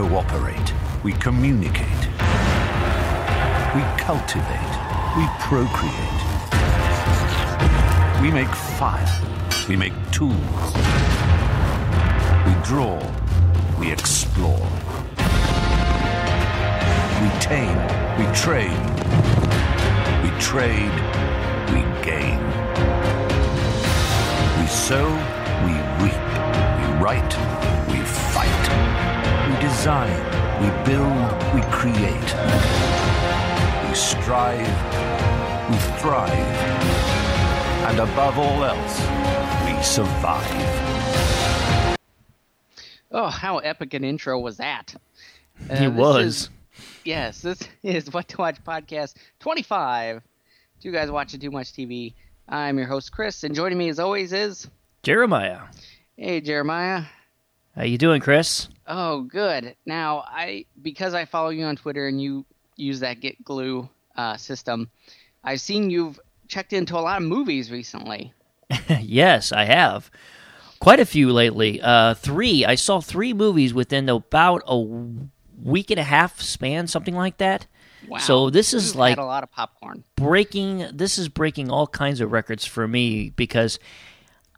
cooperate. We communicate. We cultivate. We procreate. We make fire. We make tools. We draw. We explore. We tame. We train. We trade. We gain. We sow. We reap. We write. We fight. We design. We build. We create. We strive. We thrive. And above all else, we survive. Oh, how epic an intro was that? Uh, He this was. is- yes, this is What to Watch podcast 25. Two guys watching too much TV. I'm your host Chris, and joining me as always is Jeremiah. Hey Jeremiah. How you doing, Chris? Oh, good. Now I because I follow you on Twitter and you use that GetGlue uh, system, I've seen you've checked into a lot of movies recently. yes, I have. Quite a few lately. Uh, three. I saw three movies within about a week and a half span, something like that. Wow. So this is You've like a lot of popcorn. breaking. This is breaking all kinds of records for me because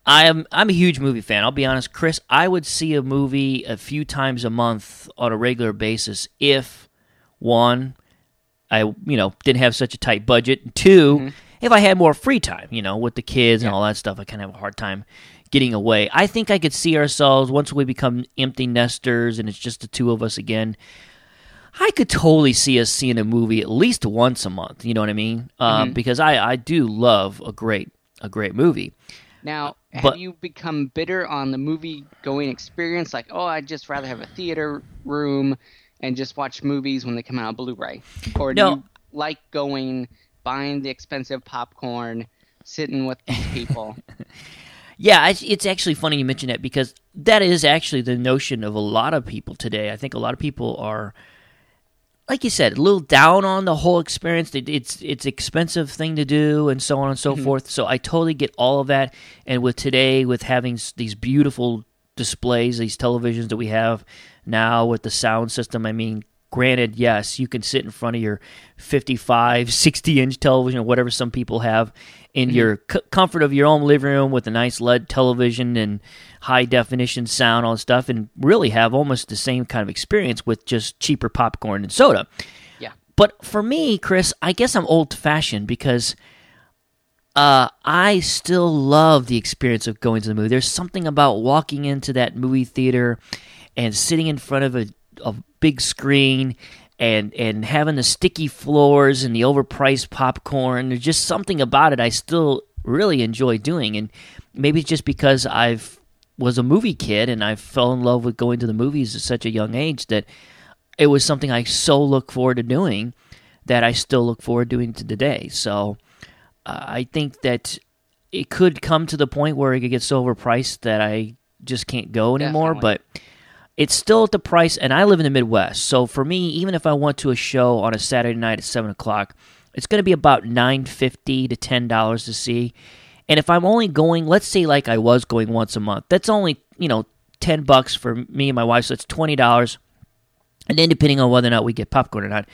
I am. I'm a huge movie fan. I'll be honest, Chris. I would see a movie a few times a month on a regular basis if one, I you know didn't have such a tight budget. 2 if I had more free time, you know, with the kids and Yeah. all that stuff, I kind of have a hard time getting away. I think I could see ourselves once we become empty nesters and it's just the two of us again. I could totally see us seeing a movie at least once a month. You know what I mean? Um, because I, I do love a great a great movie. Now, uh, have But- you become bitter on the movie going experience? Like, oh, I'd just rather have a theater room and just watch movies when they come out on Blu-ray, or do No. you like going, buying the expensive popcorn, sitting with these people? Yeah, it's, it's actually funny you mention that because that is actually the notion of a lot of people today. I think a lot of people are, like you said, a little down on the whole experience. It's it's expensive thing to do, and so on and so mm-hmm. forth. So I totally get all of that. And with today, with having these beautiful displays, these televisions that we have now with the sound system, I mean, granted, yes, you can sit in front of your 55, 60 inch television or whatever some people have in your c- comfort of your own living room with a nice LED television and high definition sound, all stuff, and really have almost the same kind of experience with just cheaper popcorn and soda. yeah, But for me, Chris, I guess I'm old fashioned because uh, I still love the experience of going to the movie. There's something about walking into that movie theater and sitting in front of a, a big screen and and having the sticky floors and the overpriced popcorn. There's just something about it I still really enjoy doing, and maybe it's just because I've was a movie kid and I fell in love with going to the movies at such a young age that it was something I so look forward to doing that I still look forward to doing to today. So uh, I think that it could come to the point where it could get so overpriced that I just can't go anymore. Definitely. But it's still at the price, and I live in the Midwest, so for me, even if I went to a show on a Saturday night at seven o'clock, it's going to be about nine fifty to ten dollars to see. And if I'm only going, let's say like I was going once a month, that's only you know ten bucks for me and my wife, so it's twenty dollars. And then depending on whether or not we get popcorn or not,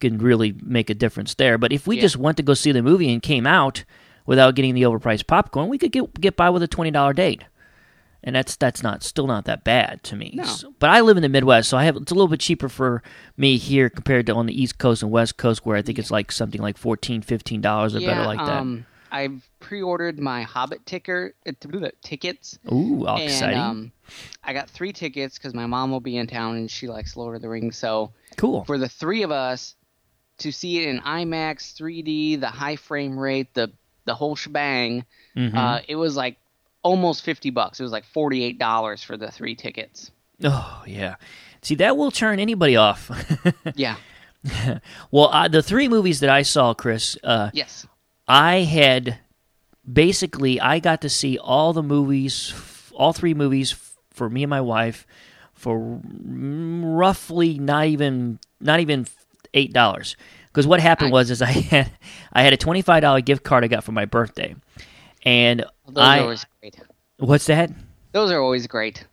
can really make a difference there. But if we Yeah. just went to go see the movie and came out without getting the overpriced popcorn, we could get get by with a twenty dollar date, and that's that's not still not that bad to me. No. So- but I live in the Midwest, so I have it's a little bit cheaper for me here compared to on the East Coast and West Coast, where I think it's like something like 14 dollars or yeah. better like that. um, I've pre-ordered my Hobbit ticker uh, tickets. Ooh, all and exciting! um, I got three tickets because my mom will be in town and she likes Lord of the Rings. So cool. for the three of us to see it in IMAX, 3D, the high frame rate, the the whole shebang, Mhm. uh, it was like almost fifty bucks. It was like forty eight dollars for the three tickets. oh yeah. See, that will turn anybody off. Yeah. well, uh, the three movies that I saw, Chris, uh, Yes. I had basically I got to see all the movies, all three movies for me and my wife for mm, roughly not even not even eight dollars. Because what happened was is I had I had a twenty five dollar gift card I got for my birthday, and Those I always great. what's that? Those are always great.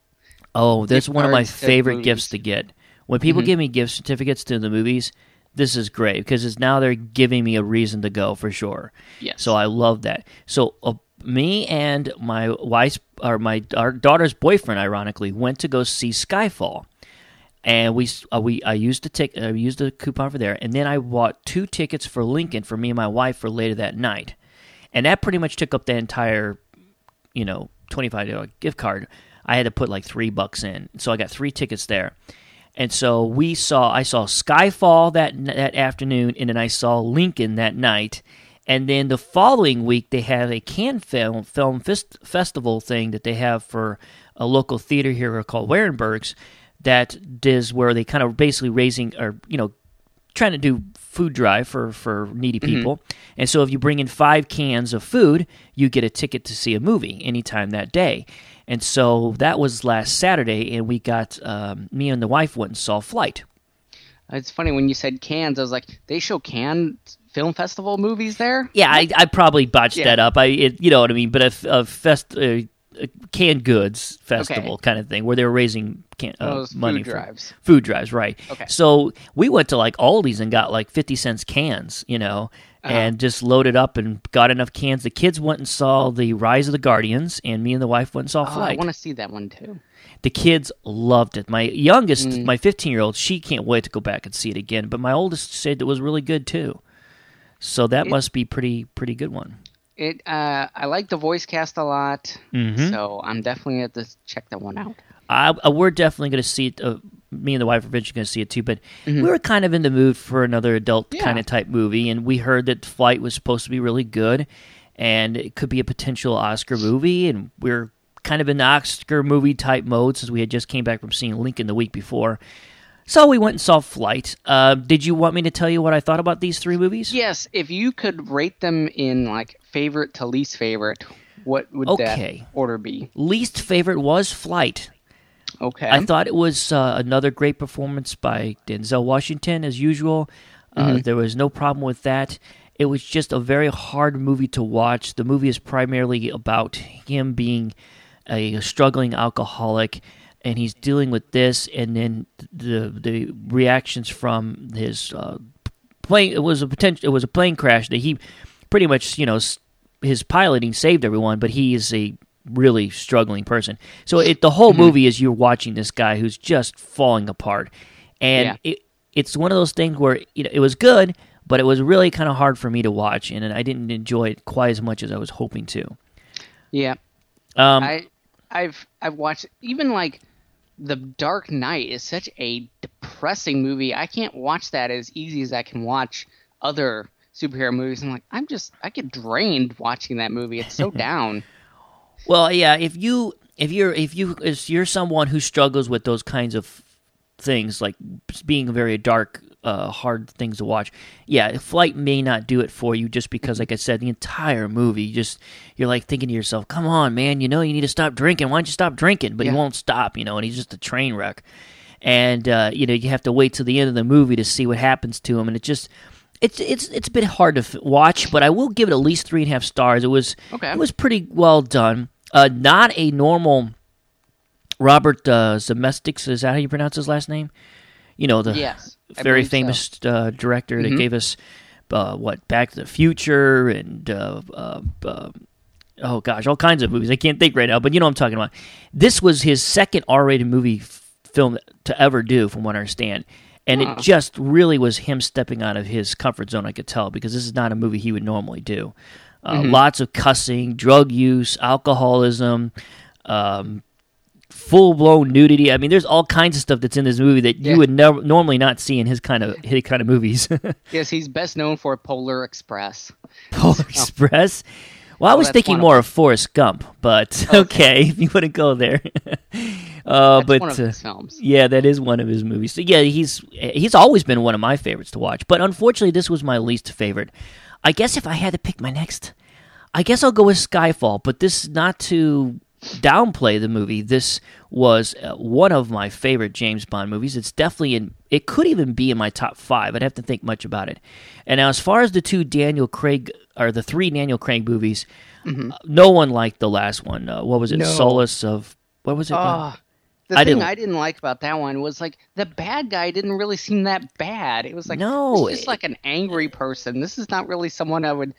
Oh, that's Gift one of my favorite movies. gifts to get. When Mm-hmm. people give me gift certificates to the movies, this is great because it's now they're giving me a reason to go for sure. Yes. So I love that. So uh, me and my wife's or my our daughter's boyfriend, ironically, went to go see Skyfall, and we uh, we I used the tick I used the coupon for there, and then I bought two tickets for Lincoln for me and my wife for later that night, and that pretty much took up the entire, you know, twenty five dollar gift card. I had to put like three bucks in, so I got three tickets there. And so we saw I saw Skyfall that that afternoon, and then I saw Lincoln that night. And then the following week, they have a Cannes film film fest, festival thing that they have for a local theater here called Wehrenbergs. That is where they kind of basically raising or you know trying to do food drive for for needy people. And so if you bring in five cans of food, you get a ticket to see a movie anytime that day. And so that was last Saturday, and we got um, me and the wife went and saw Flight. It's funny when you said cans, I was like, they show Cannes Film Festival movies there. Yeah, I, I probably botched Yeah. that up. I, it, you know what I mean, but a, a fest, uh, canned goods festival kind of thing where they were raising can, uh, food money for- drives. food drives, right? Okay. So we went to like Aldi's and got like fifty cents cans, you know, Uh-huh. and just loaded up and got enough cans. The kids went and saw the Rise of the Guardians, and me and the wife went and saw Oh, I want to see that one too. The kids loved it. My youngest, Mm. my 15 year old, she can't wait to go back and see it again. But my oldest said it was really good too. So that must be pretty pretty good one. It. Uh, I like the voice cast a lot, Mm-hmm. so I'm definitely going to check that one out. I, I we're definitely going to see it. Uh, me and the wife are eventually going to see it too. But we were kind of in the mood for another adult Mm-hmm. Yeah. kind of type movie, and we heard that Flight was supposed to be really good, and it could be a potential Oscar movie. And we're kind of in the Oscar movie type mode since we had just came back from seeing Lincoln the week before. So we went and saw Flight. Uh, did you want me to tell you what I thought about these three movies? Yes, if you could rate them in like favorite to least favorite, what would Okay. that order be? Least favorite was Flight. Okay. I thought it was uh, another great performance by Denzel Washington, as usual. Uh, There was no problem with that. It was just a very hard movie to watch. The movie is primarily about him being a struggling alcoholic, and he's dealing with this, and then the the reactions from his uh, plane. It was a potential. It was a plane crash that he pretty much, you know, his piloting saved everyone, but he is a really struggling person. So it the whole movie is you're watching this guy who's just falling apart, and Yeah. it it's one of those things where you know it was good, but it was really kind of hard for me to watch, and I didn't enjoy it quite as much as I was hoping to. yeah. Um, I I've I've watched even like The Dark Knight is such a depressing movie. I can't watch that as easy as I can watch other superhero movies. I'm like I'm just I get drained watching that movie. It's so down. Well, yeah, if you if you're if you if you're someone who struggles with those kinds of things like being a very dark uh, hard things to watch. Yeah flight may not do it for you just because like i said the entire movie you just you're like thinking to yourself come on man you know you need to stop drinking. Why don't you stop drinking? But Yeah. he won't stop you know and he's just a train wreck. And uh, you know you have to wait till the end of the movie to see what happens to him. And it just it's it's it's a bit hard to f- watch but i will give it at least three and a half stars. It was Okay. it was pretty well done. Uh, not a normal Robert uh, is that how you pronounce his last name? You know the Yes, very believe so. famous uh, director that gave us uh, what Back to the Future and uh, uh, uh, oh gosh, all kinds of movies. I can't think right now, but you know what I'm talking about. This was his second R-rated movie f- film to ever do, from what I understand. And Huh. it just really was him stepping out of his comfort zone. I could tell because this is not a movie he would normally do. Uh, Lots of cussing, drug use, alcoholism, um, full blown nudity. I mean, there's all kinds of stuff that's in this movie that Yeah. you would never normally not see in his kind of his kind of movies. Yes, he's best known for Polar Express. Polar Express. Well, I was thinking one of more of Forrest Gump, but okay, if you want to go there. uh, but uh, yeah, that is one of his movies. So yeah, he's he's always been one of my favorites to watch. But unfortunately, this was my least favorite. I guess if I had to pick my next, I guess I'll go with Skyfall. But this is not to downplay the movie. This was uh, one of my favorite James Bond movies. It's definitely in. It could even be in my top five. I'd have to think much about it. And now, as far as the two Daniel Craig or the three Daniel Craig movies, uh, no one liked the last one. Uh, what was it? Mm-hmm. No. Solace of what was it? Ah, The I thing didn't- I didn't like about that one was like the bad guy didn't really seem that bad. It was like No, it's just like an angry person. This is not really someone I would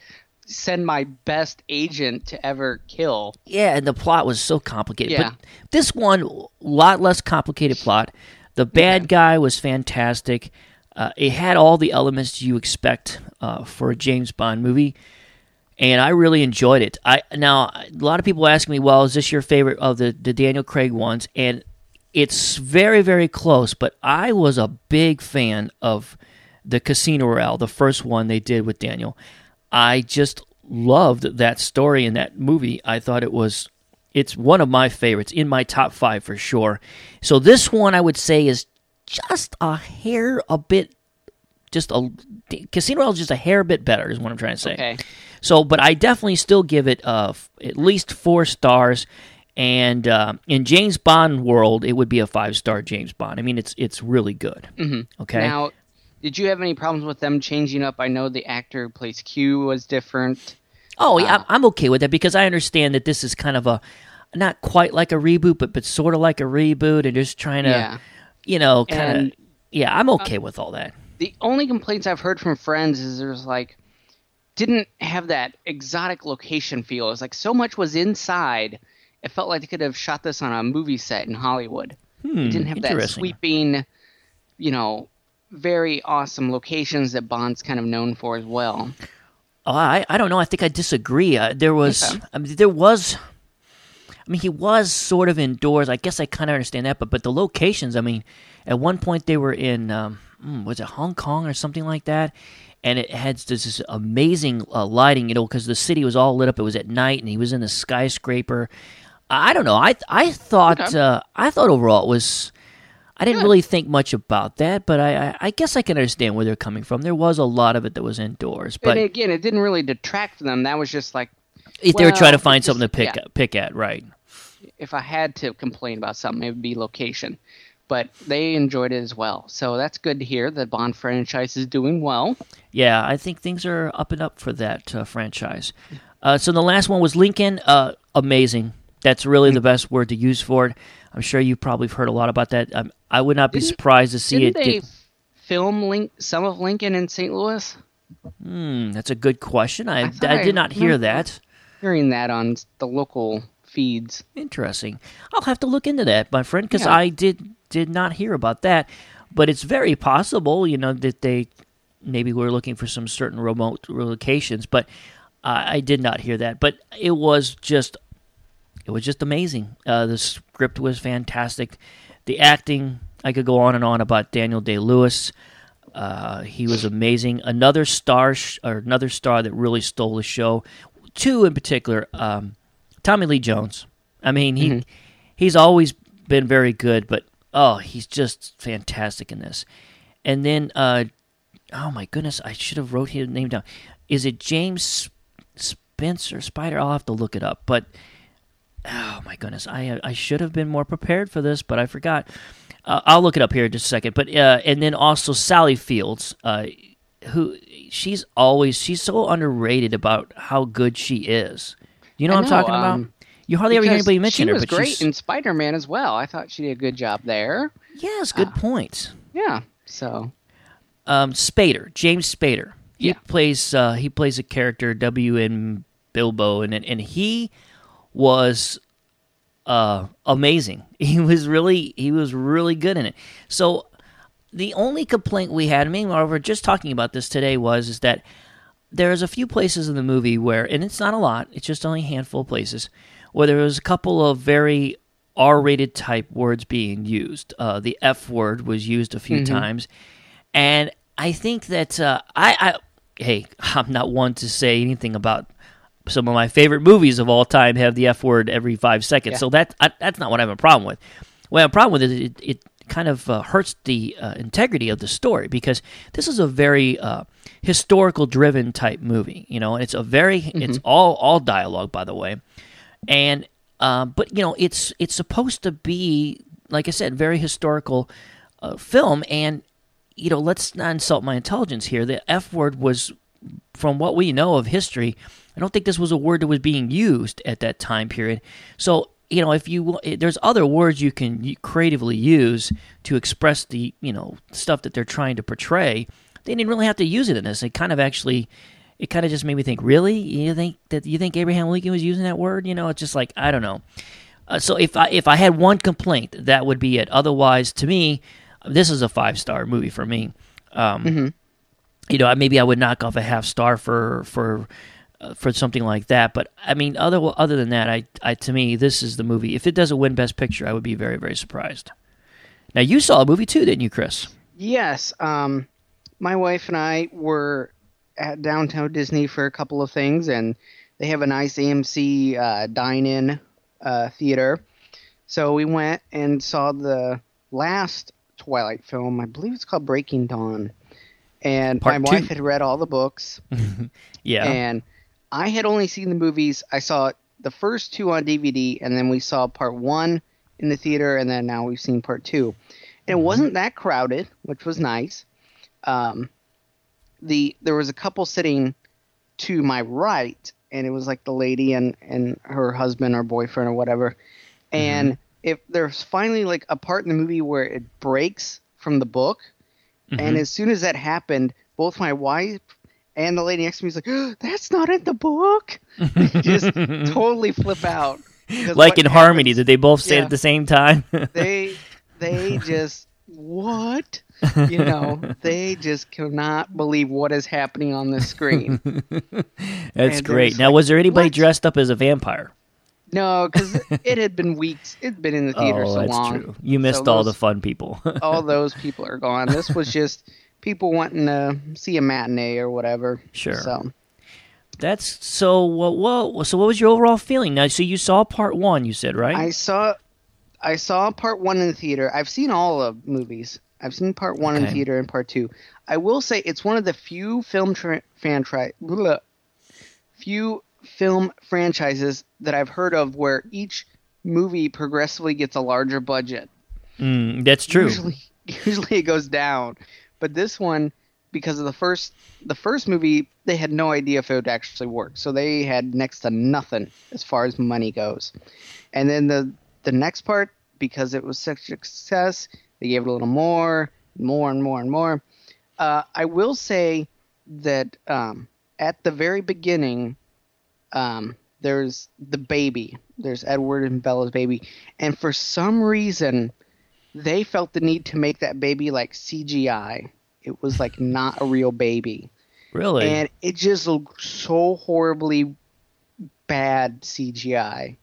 send my best agent to ever kill. Yeah, and the plot was so complicated. Yeah. But this one, a lot less complicated plot. The bad guy was fantastic. Uh, it had all the elements you expect uh, for a James Bond movie, and I really enjoyed it. I now a lot of people ask me, "Well, is this your favorite of the the Daniel Craig ones?" And it's very very close. But I was a big fan of the Casino Royale, the first one they did with Daniel. I just loved that story in that movie. I thought it was it's one of my favorites in my top 5 for sure. So this one I would say is just a hair a bit just a Casino Royale is just a hair bit better is what I'm trying to say. Okay. So, but I definitely still give it uh, at least four stars. And uh, in James Bond world, it would be a five star James Bond. I mean, it's it's really good. Mm-hmm. Okay. Now, did you have any problems with them changing up? I know the actor who plays Q was different. Oh, yeah, I'm, I'm okay with that because I understand that this is kind of a not quite like a reboot, but but sort of like a reboot, and just trying to, Yeah. you know, kind of. Yeah, I'm okay with all that. The only complaints I've heard from friends is there's like didn't have that exotic location feel. It was like so much was inside. It felt like they could have shot this on a movie set in Hollywood. it didn't have that Hmm, sweeping, you know, very awesome locations that Bond's kind of known for as well. Oh, I I don't know. I think I disagree. Uh, there was Okay. I mean, there was. I mean, he was sort of indoors. I guess I kind of understand that, but but the locations. I mean, at one point they were in um, mm, was it Hong Kong or something like that, and it had this, this amazing uh, lighting. You know, because the city was all lit up. It was at night, and he was in the skyscraper. I I don't know. I I thought Okay. uh, I thought overall it was. I didn't Good. really think much about that, but I, I, I guess I can understand where they're coming from. There was a lot of it that was indoors, but and again, it didn't really detract from them. That was just like if they were trying to find it's something to pick yeah. pick at, right? if I had to complain about something, it would be location. But they enjoyed it as well. So that's good to hear. The Bond franchise is doing well. Yeah, I think things are up and up for that uh, franchise. Uh, so the last one was Lincoln. Uh, amazing. That's really Mm. the best word to use for it. I'm sure you probably have heard a lot about that. Um, I would not be Didn't- surprised to see it they film Link, some of Lincoln in St. Louis? Hmm, that's a good question. I, I I, I did not hear that. Hearing that on the local feeds. Interesting. I'll have to look into that, my friend, because Yeah. I did did not hear about that. But it's very possible, you know, that they maybe were looking for some certain remote locations. But uh, I did not hear that. But it was just it was just amazing. Uh, the script was fantastic. The acting, I could go on and on about Daniel Day Lewis. Uh, he was amazing. Another star, sh- or another star that really stole the show. Two in particular, um, Tommy Lee Jones. I mean, he he's always been very good, but oh, he's just fantastic in this. And then, uh, oh my goodness, I should have wrote his name down. Is it James Spencer Spider? I'll have to look it up. But oh my goodness, I I should have been more prepared for this, but I forgot. Uh, I'll look it up here in just a second. But uh, and then also Sally Fields, uh, who she's always she's so underrated about how good she is. You know what I'm talking about? um, You hardly ever hear anybody mention she her, but great she's in Spider Man as well. I thought she did a good job there. yes, good point. Yeah. So um, Spader, James Spader. He Yeah. plays uh, he plays a character W.N. Bilbo, and and he was uh, amazing. He was really he was really good in it. So the only complaint we had, mean, we were just talking about this today, was is that there's a few places in the movie where, and it's not a lot, it's just only a handful of places, where there was a couple of very R-rated type words being used. Uh, the F word was used a few times, and I think that uh, I, I, hey, I'm not one to say anything about some of my favorite movies of all time have the F word every five seconds. Yeah. So that I, that's not what I have a problem with. What I have a problem with is it, it kind of uh, hurts the uh, integrity of the story because this is a very uh, historical driven type movie. You know, it's a very it's all all dialogue by the way, and uh, but you know it's it's supposed to be like I said very historical uh, film and you know let's not insult my intelligence here. The F word was from what we know of history, I don't think this was a word that was being used at that time period. So you know, if you there's other words you can creatively use to express the you know stuff that they're trying to portray. They didn't really have to use it in this. It kind of actually, it kind of just made me think. Really, you think that you think Abraham Lincoln was using that word? You know, it's just like I don't know. Uh, so if I if I had one complaint, that would be it. Otherwise, to me, this is a five star movie for me. Um, Mm-hmm. You know, maybe I would knock off a half star for for for something like that. But I mean, other other than that, I, I to me, this is the movie. If it doesn't win Best Picture, I would be very very surprised. Now, you saw a movie too, didn't you, Chris? Yes. Um, my wife and I were at downtown Disney for a couple of things, and they have a nice AMC uh, dine-in uh, theater. So we went and saw the last Twilight film. I believe it's called Breaking Dawn. And Part my two. wife had read all the books, Yeah. and I had only seen the movies. I saw the first two on DVD, and then we saw part one in the theater, and then now we've seen part two. And it mm-hmm. wasn't that crowded, which was nice. Um, the there was a couple sitting to my right, and it was like the lady and and her husband or boyfriend or whatever. Mm-hmm. And if there's finally like a part in the movie where it breaks from the book, mm-hmm. and as soon as that happened, both my wife and the lady next to me was like, "That's not in the book." They just totally flip out. like what in Harmony, did they both say it Yeah. at the same time? they they just what you know they just cannot believe what is happening on the screen That's And great. Now, like, was there anybody what? dressed up as a vampire? no because it had been weeks it'd been in the theater oh, so that's long true. You missed So all the fun people. all those people are gone this was just people wanting to see a matinee or whatever Sure. so that's so. What? What? So, what was your overall feeling? Now, so you saw part one. You said right. i saw i saw part one in the theater i've seen all of movies i've seen part one in the theater and part two i will say it's one of the few film tra- fan tri- blah, few film franchises that i've heard of where each movie progressively gets a larger budget Mm, that's true. usually usually it goes down but this one because of the first the first movie they had no idea if it would actually work. So they had next to nothing as far as money goes. And then the the next part because it was such a success they gave it a little more more and more and more. Uh, i will say that um, at the very beginning um, there's the baby. There's edward and bella's baby. And for some reason they felt the need to make that baby like CGI. It was like not a real baby. Really? And it just looked so horribly bad CGI.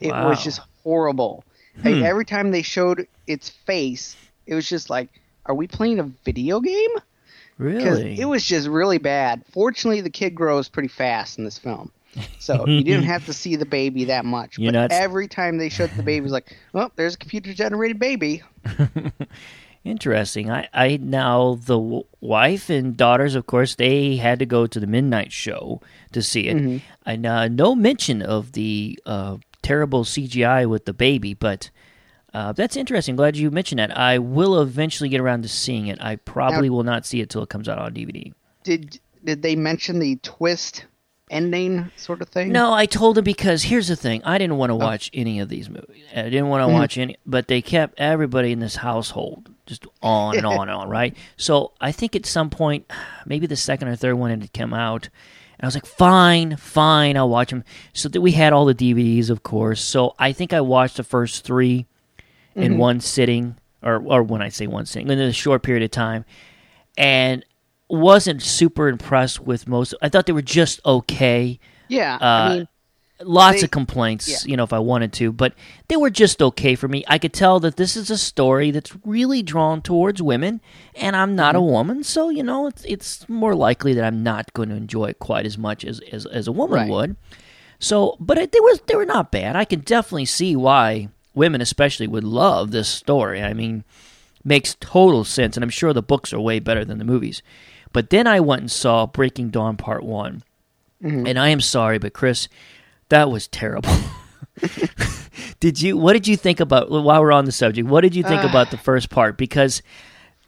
It Wow. was just horrible. Hmm. Like, every time they showed its face, it was just like, are we playing a video game? Really? it was just really bad. Fortunately, the kid grows pretty fast in this film. So you didn't have to see the baby that much. You're but every time they showed the baby, it was like, well, there's a computer generated baby. Interesting. I, I now the w- wife and daughters, of course, they had to go to the midnight show to see it. Mm-hmm. And uh, no mention of the uh, terrible CGI with the baby, but uh, that's interesting. Glad you mentioned that. I will eventually get around to seeing it. I probably will not see it till it comes out on DVD. did did they mention the twist ending sort of thing? No, I told him because here's the thing: I didn't want to oh. watch any of these movies. I didn't want to mm-hmm. watch any, but they kept everybody in this household just on and on and on, right? So I think at some point, maybe the second or third one had come out, and I was like, "Fine, fine, I'll watch them." So that we had all the DVDs, of course. So I think I watched the first 3 in mm-hmm. one sitting, or or when I say one sitting, in a short period of time, and wasn't super impressed with most. I thought they were just okay Yeah, Uh, I mean, lots They- of complaints, yeah. you know, if I wanted to, but they were just okay for me. I could tell that this is a story that's really drawn towards women, and I'm not Mm-hmm. a woman, so you know, it's it's more likely that I'm not going to enjoy it quite as much as as, as a woman Right. would. So, but it, they were they were not bad. I can definitely see why women, especially, would love this story. I mean, makes total sense, and I'm sure the books are way better than the movies. But then I went and saw Breaking Dawn Part One, and I am sorry, but Chris, that was terrible. did you? What did you think about? While we're on the subject, what did you think Ah. about the first part? Because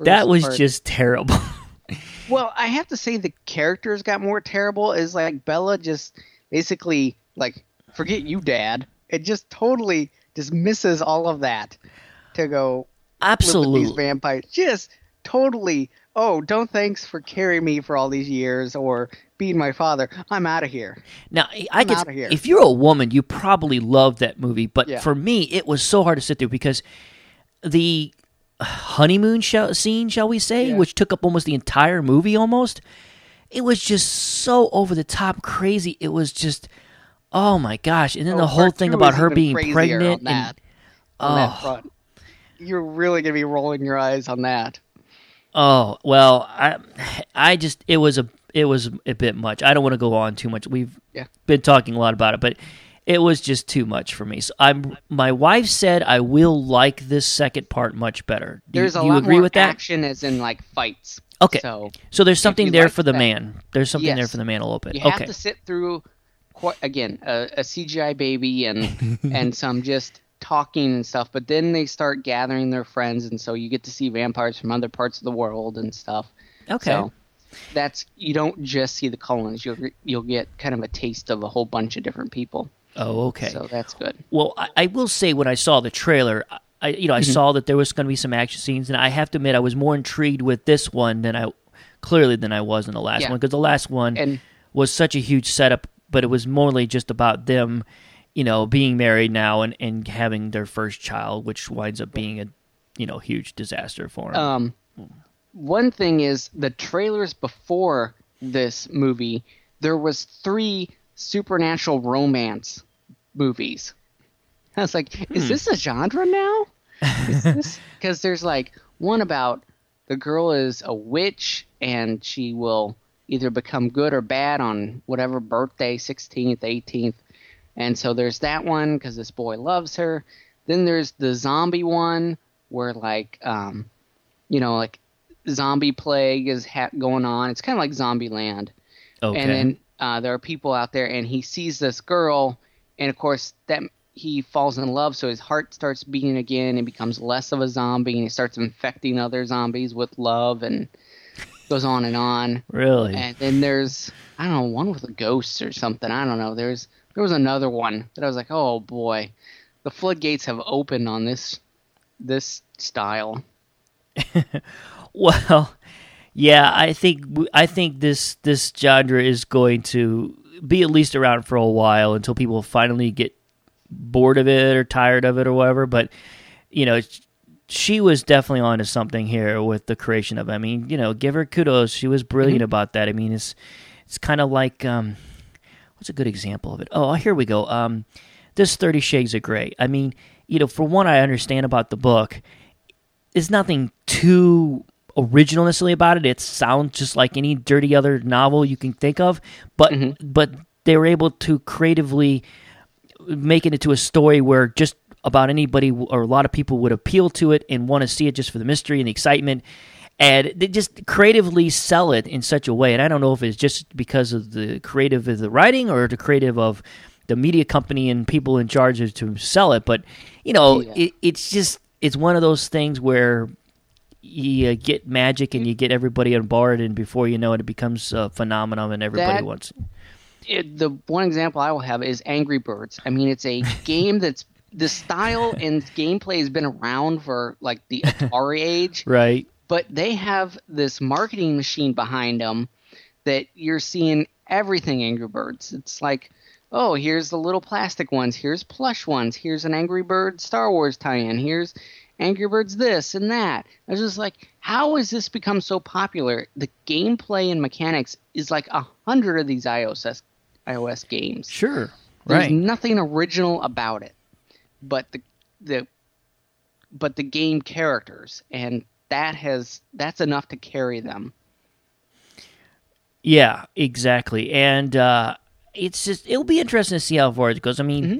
that was part. just terrible. well, I have to say the characters got more terrible. Is like Bella just basically like forget you, Dad, it just totally dismisses all of that to go Absolutely. these vampires. Just totally. Oh, don't thanks for carrying me for all these years or being my father. I'm out of here. Now, I I'm guess here. if you're a woman, you probably love that movie. But Yeah. for me, it was so hard to sit through because the honeymoon show, scene, shall we say, Yeah. which took up almost the entire movie, almost, it was just so over the top crazy. It was just, oh my gosh! And then Oh, the whole thing about her being pregnant that, and Oh. front. You're really gonna be rolling your eyes on that. Oh well, I I just it was a it was a bit much. I don't want to go on too much. We've Yeah. been talking a lot about it, but it was just too much for me. So I'm my wife said I will like this second part much better. Do, There's a do you lot agree more with that? action, as in like fights. Okay. So So there's something there like for the that- man. There's something there for the man a little bit. you have okay. to sit through, quite, again, a, a CGI baby and and some just talking and stuff. But then they start gathering their friends, and so you get to see vampires from other parts of the world and stuff. Okay. So that's you don't just see the Cullens. You'll you'll get kind of a taste of a whole bunch of different people. oh, okay. So that's good. Well, I, I will say when I saw the trailer, I you know I Mm-hmm. saw that there was going to be some action scenes, and I have to admit I was more intrigued with this one than I clearly than I was in the last Yeah. one because the last one And- was such a huge setup, but it was morely just about them, you know, being married now and and having their first child, which winds up being a you know huge disaster for them. Um, one thing is the trailers before this movie, there was three supernatural romance movies. I was like, is this a genre now? Because there's like one about the girl is a witch and she will either become good or bad on whatever birthday, 16th, 18th. And so there's that one because this boy loves her. Then there's the zombie one where like um, you know like zombie plague is ha- going on. It's kind of like Zombie Land. okay. And then uh, there are people out there, and he sees this girl, and of course that he falls in love, so his heart starts beating again, and becomes less of a zombie, and he starts infecting other zombies with love, and goes on and on. really, And then there's I don't know one with a ghost or something. I don't know. There's there was another one that I was like, oh boy, the floodgates have opened on this this style. Well, yeah, I think I think this this genre is going to be at least around for a while until people finally get bored of it or tired of it or whatever. But you know, she was definitely onto something here with the creation of. it. I mean, you know, give her kudos. She was brilliant about that. I mean, it's it's kind of like um, what's a good example of it? Oh, here we go. Um, this Thirty Shades of Grey. I mean, you know, for one, I understand about the book. There's nothing too original necessarily about it. It sounds just like any dirty other novel you can think of, but but they were able to creatively make it into a story where just about anybody or a lot of people would appeal to it and want to see it just for the mystery and the excitement. And they just creatively sell it in such a way. And I don't know if it's just because of the creative of the writing or the creative of the media company and people in charge of to sell it. But, you know, Yeah. it, it's just, it's one of those things where you uh, get magic and you get everybody on board, and before you know it, it becomes a phenomenon and everybody That- wants. it, the one example I will have is Angry Birds. I mean, it's a game that's the style and gameplay has been around for like the Atari age, Right. But they have this marketing machine behind them that you're seeing everything Angry Birds. It's like, oh, here's the little plastic ones, here's plush ones, here's an Angry Bird Star Wars tie-in, here's Angry Birds this and that. I was just like, how has this become so popular? The gameplay and mechanics is like a hundred of these iOS iOS games. Sure. There's right. nothing original about it, but the the but the game characters, and that has that's enough to carry them. Yeah, exactly. And uh, it's just it'll be interesting to see how far it goes. I mean, Mm-hmm.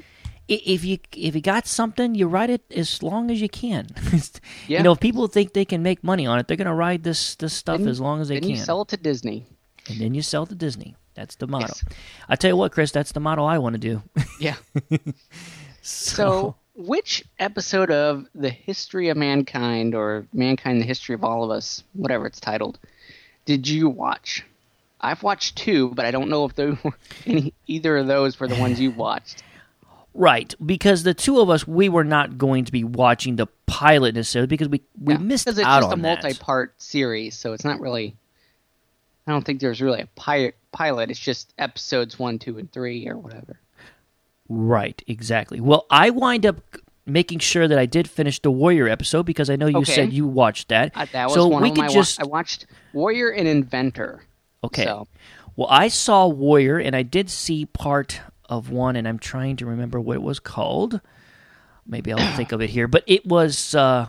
if you if you got something, you ride it as long as you can. Yeah. You know, if people think they can make money on it, they're going to ride this this stuff Then- as long as they then can. you sell it to Disney. and then you sell to Disney. That's the motto. Yes. I tell you what, Chris, that's the motto I want to do. Yeah. so, which episode of the History of Mankind or Mankind: The History of All of Us, whatever it's titled, did you watch? I've watched two, but I don't know if they were any either of those were the ones you watched. Right, because the two of us, we were not going to be watching the pilot necessarily because we, we Yeah, missed because it's out just a on that. multi-part series, so it's not really. I don't think there's really a pi- pilot. It's just episodes one, two, and three, or whatever. Right, exactly. Well, I wind up making sure that I did finish the Warrior episode because I know you Okay. said you watched that. Uh, that was so one we of could my. wa- just I watched Warrior and Inventor. okay. So Well, I saw Warrior and I did see part of one, and I'm trying to remember what it was called. Maybe I'll think of it here, but it was. Uh,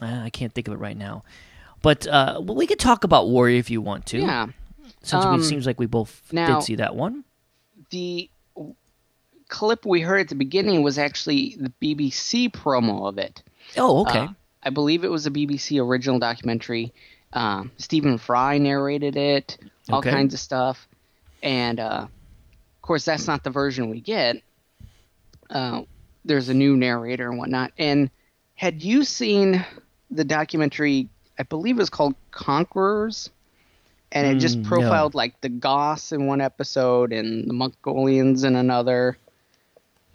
I can't think of it right now. But uh, well, we could talk about Warrior if you want to. yeah, Since Um, it seems like we both now- did see that one. the clip we heard at the beginning was actually the BBC promo of it. Oh, okay. Uh, I believe it was a BBC original documentary. Um, Stephen Fry narrated it, all Okay. kinds of stuff, and uh, of course that's not the version we get. Uh, there's a new narrator and whatnot. And had you seen the documentary? I believe it was called Conquerors, and it just Mm, no. profiled like the Goths in one episode and the Mongolians in another.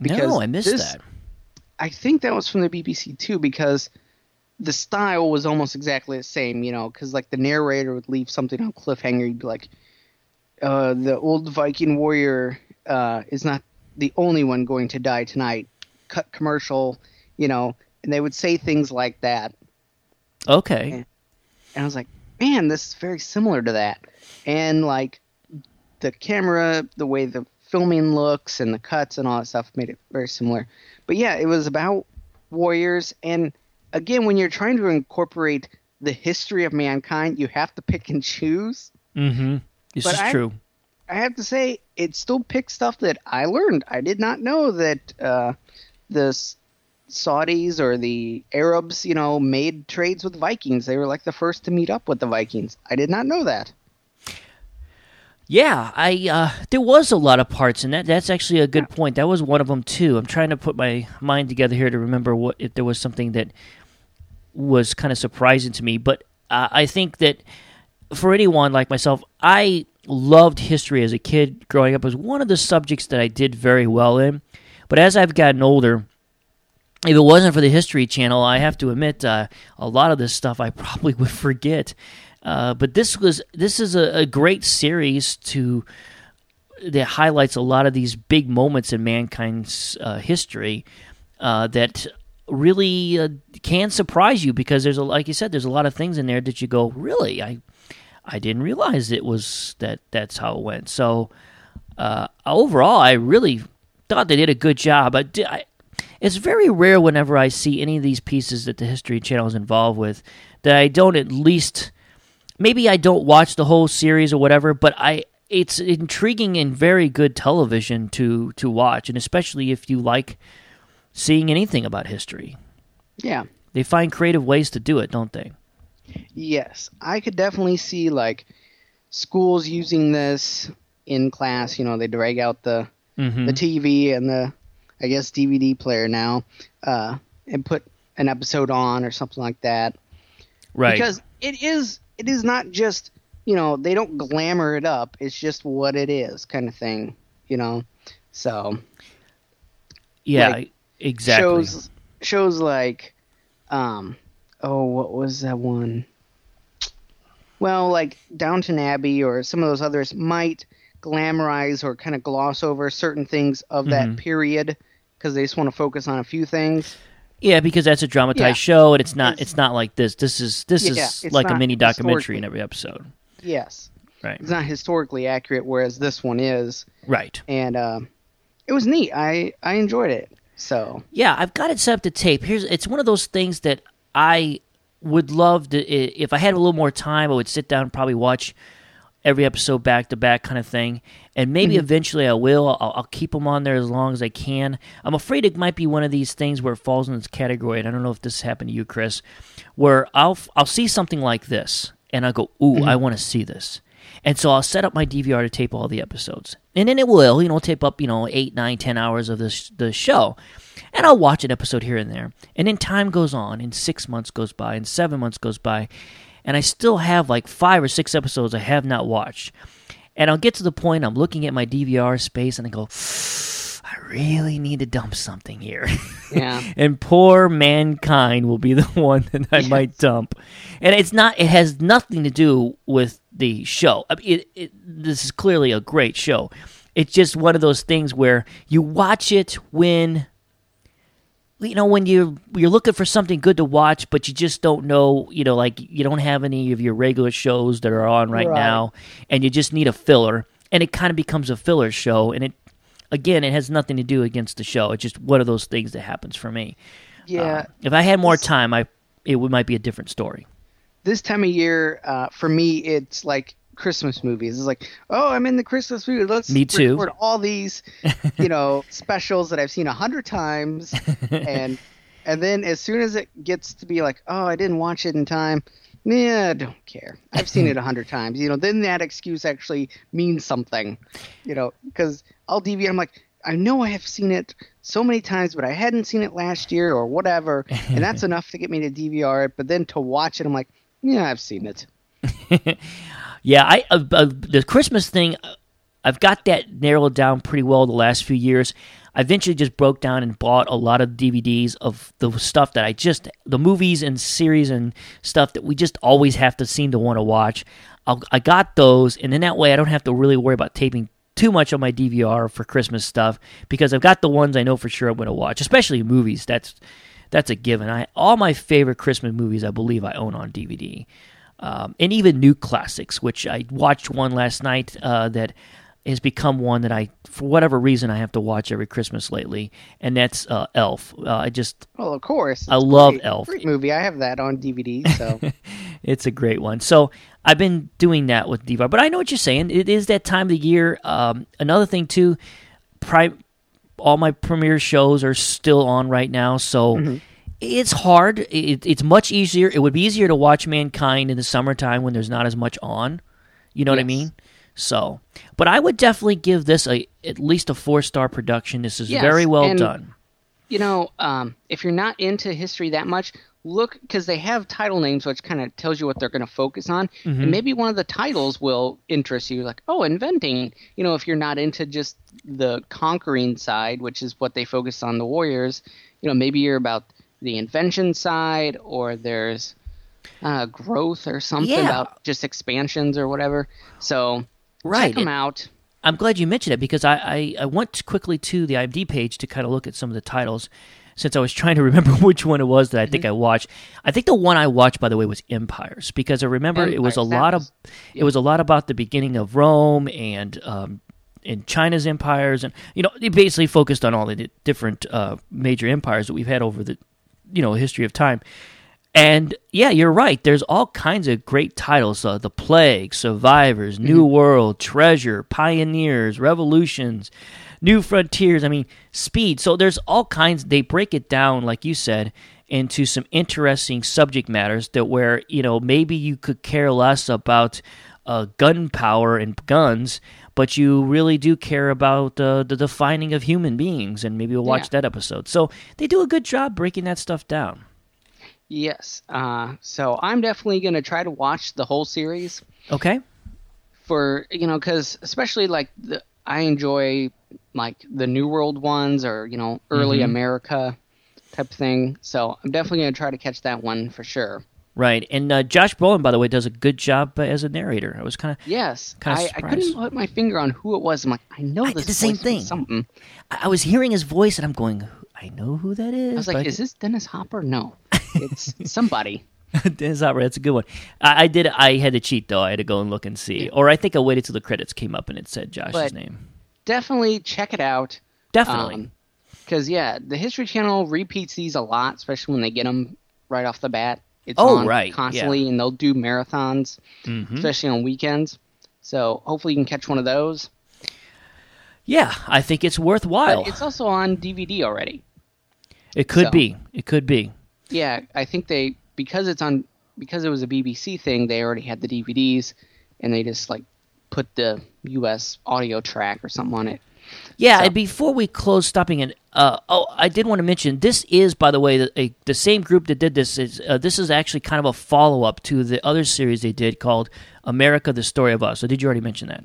Because no, I missed this- that. I think that was from the BBC too, because the style was almost exactly the same, you know, because like the narrator would leave something on cliffhanger. You'd be like, uh, "The old Viking warrior uh, is not the only one going to die tonight." Cut commercial, you know, and they would say things like that, Okay. and I was like, "Man, this is very similar to that," and like the camera, the way the filming looks and the cuts and all that stuff made it very similar. But yeah, it was about warriors and again when you're trying to incorporate the history of mankind, you have to pick and choose. Mm-hmm. This But is I- true. I have to say it still picked stuff that I learned. I did not know that uh, the Saudis or the Arabs, you know, made trades with Vikings. They were like the first to meet up with the Vikings. I did not know that. Yeah, I uh, there was a lot of parts in that. That's actually a good point. That was one of them too. I'm trying to put my mind together here to remember what if there was something that was kind of surprising to me. But uh, I think that for anyone like myself, I loved history as a kid growing up. It was one of the subjects that I did very well in. But as I've gotten older, if it wasn't for the History Channel, I have to admit uh, a lot of this stuff I probably would forget. Uh, but this was this is a, a great series to that highlights a lot of these big moments in mankind's uh, history uh, that really uh, can surprise you because there's a like you said there's a lot of things in there that you go really I I didn't realize it was that that's how it went. So uh, overall, I really thought they did a good job. I, di- I, it's very rare whenever I see any of these pieces that the History Channel is involved with that I don't at least maybe I don't watch the whole series or whatever, but I it's intriguing and very good television to to watch, and especially if you like seeing anything about history. Yeah. They find creative ways to do it, don't they? Yes, I could definitely see like schools using this in class. You know, they drag out the Mm-hmm. the TV and the I guess DVD player now, uh, and put an episode on or something like that. right. Because it is it is not just you know they don't glamour it up. It's just what it is, kind of thing. You know, so yeah, like, exactly. shows shows like um oh what was that one well like downton abbey or some of those others might glamorize or kind of gloss over certain things of that period because they just want to focus on a few things Yeah, because that's a dramatized Yeah. show, and it's not. It's- not like this. This is this Yeah, is like a mini documentary in every episode. yes Right. it's not historically accurate whereas this one is Right. and uh, it was neat i i enjoyed it so Yeah, I've got it set up to tape. Here's it's one of those things that I would love to if I had a little more time, I would sit down and probably watch every episode back to back kind of thing. And maybe mm-hmm. eventually I will. I'll, I'll keep them on there as long as I can. I'm afraid it might be one of these things where it falls in this category. And I don't know if this happened to you, Chris, where I'll I'll see something like this and I go, "Ooh, I mm-hmm. want to see this." And so I'll set up my DVR to tape all the episodes, and then it will, you know, tape up, you know, eight, nine, ten hours of this the show, and I'll watch an episode here and there. And then time goes on, and six months goes by, and seven months goes by, and I still have like five or six episodes I have not watched. And I'll get to the point I'm looking at my DVR space, and I go, I really need to dump something here. Yeah. and poor mankind will be the one that I might dump. And it's not. It has nothing to do with the show. I mean, it, it, this is clearly a great show. It's just one of those things where you watch it when you know when you you're looking for something good to watch, but you just don't know. You know, like you don't have any of your regular shows that are on right, Right. now, and you just need a filler. And it kind of becomes a filler show, and it again, it has nothing to do against the show. It's just one of those things that happens for me. Yeah. If I had more time, I it would, might be a different story. this time of year, uh, for me, it's like Christmas movies. It's like, oh, I'm in the Christmas movie. Let's Me too. record all these, you know, specials that I've seen a hundred times, and and then as soon as it gets to be like, oh, I didn't watch it in time. Yeah, I don't care. I've seen it a hundred times. You know, then that excuse actually means something. You know, because I'll DVR. I'm like, I know I have seen it so many times, but I hadn't seen it last year or whatever, and that's enough to get me to DVR it. But then to watch it, I'm like, yeah, I've seen it. Yeah, I uh, uh, the Christmas thing, uh, I've got that narrowed down pretty well the last few years. I eventually just broke down and bought a lot of DVDs of the stuff that I just the movies and series and stuff that we just always have to seem to want to watch. I'll, I got those, and then that way I don't have to really worry about taping too much on my DVR for Christmas stuff because I've got the ones I know for sure I'm going to watch, especially movies. That's that's a given. I all my favorite Christmas movies I believe I own on DVD um, and even new classics, which I watched one last night uh, that has become one that I, for whatever reason, I have to watch every Christmas lately, and that's uh, Elf. Uh, I just, Well, of course. I love great. Elf. Great movie. I have that on DVD. So it's a great one. So I've been doing that with DVR, but I know what you're saying. It is that time of the year. Um, another thing too, pri- all my premiere shows are still on right now, so. It's hard. It, it's much easier. It would be easier to watch Mankind in the summertime when there's not as much on. You know what I mean? So, but I would definitely give this a at least a four star production. This is Yes, very well and- done. you know, um, if you're not into history that much, look because they have title names, which kind of tells you what they're going to focus on, Mm-hmm. and maybe one of the titles will interest you. Like, oh, inventing. You know, if you're not into just the conquering side, which is what they focus on the warriors, you know, maybe you're about the invention side, or there's uh, growth or something Yeah. about just expansions or whatever. So Right. check them out. I'm glad you mentioned it because I, I, I went quickly to the IMDb page to kind of look at some of the titles since I was trying to remember which one it was that I Mm-hmm. think I watched. I think the one I watched, by the way, was Empires because I remember it was a lot was- of it was a lot about the beginning of Rome and um, in China's empires, and you know, it basically focused on all the different uh, major empires that we've had over the you know history of time. And yeah, you're right. There's all kinds of great titles: uh, the Plague, Survivors, New World, Treasure, Pioneers, Revolutions, New Frontiers. I mean, Speed. So there's all kinds. They break it down, like you said, into some interesting subject matters that where you know maybe you could care less about uh, gunpowder and guns, but you really do care about uh, the defining of human beings, and maybe we'll watch Yeah. that episode. So they do a good job breaking that stuff down. Yes. Uh, so I'm definitely going to try to watch the whole series. Okay. for you know because especially like the I enjoy like the New World ones or you know early America type thing. So I'm definitely gonna try to catch that one for sure. Right, and uh, Josh Brolin, by the way, does a good job uh, as a narrator. I was kind of, Yes, Kinda I, I couldn't put my finger on who it was. I'm like, I know I this the same thing. Something. I I was hearing his voice, and I'm going, I know who that is. I was like, is this Dennis Hopper? No, it's somebody. Dennis Hopper, That's a good one. I, I did. I had to cheat though. I had to go and look and see, or I think I waited till the credits came up and it said Josh's But- name. Definitely check it out. Definitely. Because yeah, the History Channel repeats these a lot, especially when they get them right off the bat. It's Oh, on right, constantly, and they'll do marathons, Mhm. especially on weekends. So hopefully you can catch one of those. Yeah, I think it's worthwhile. But it's also on DVD already. it could so- be. It could be. Yeah, I think they because it's on because it was a BBC thing. They already had the DVDs, and they just like put the U.S. audio track or something on it. Yeah, So- and before we close stopping it, uh, oh, I did want to mention this is, by the way, the, a, the same group that did this. Is uh, this is actually kind of a follow up to the other series they did called America: The Story of Us. So did you already mention that?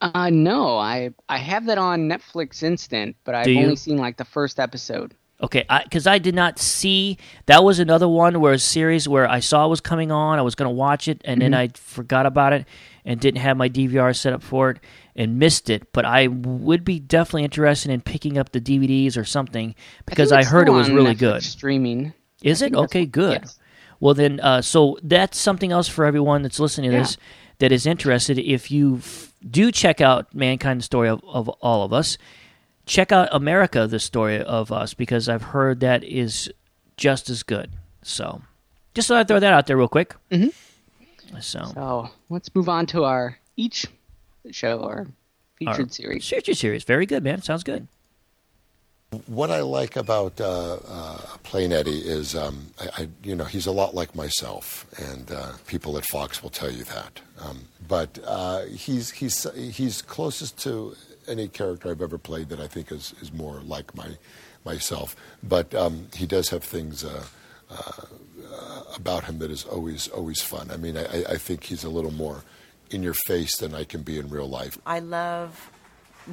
Uh, no, I I have that on Netflix Instant, but I've only seen like the first episode. Okay, because I, did not see that was another one where a series where I saw it was coming on. I was going to watch it, and then I forgot about it and didn't have my DVR set up for it and missed it. But I would be definitely interested in picking up the DVDs or something because think I, heard it was really Netflix good. Streaming. Is it okay? Good. yes. Well, then, uh, so that's something else for everyone that's listening to Yeah. this that is interested. If you f- do check out Mankind, the story of, of all of us, check out America, the story of us, because I've heard that is just as good. So, just thought I'd throw that out there real quick. Mm-hmm. So, So let's move on to our each show or featured our series. Featured series, very good, man. Sounds good. What I like about uh, uh, Plain Eddie is, um, I, I, you know, he's a lot like myself, and uh, people at Fox will tell you that. Um, but uh, he's he's he's closest to any character I've ever played that I think is, is more like my myself. But um, he does have things uh, uh, about him that is always always fun. I mean, I, I- I think he's a little more in your face than I can be in real life. I love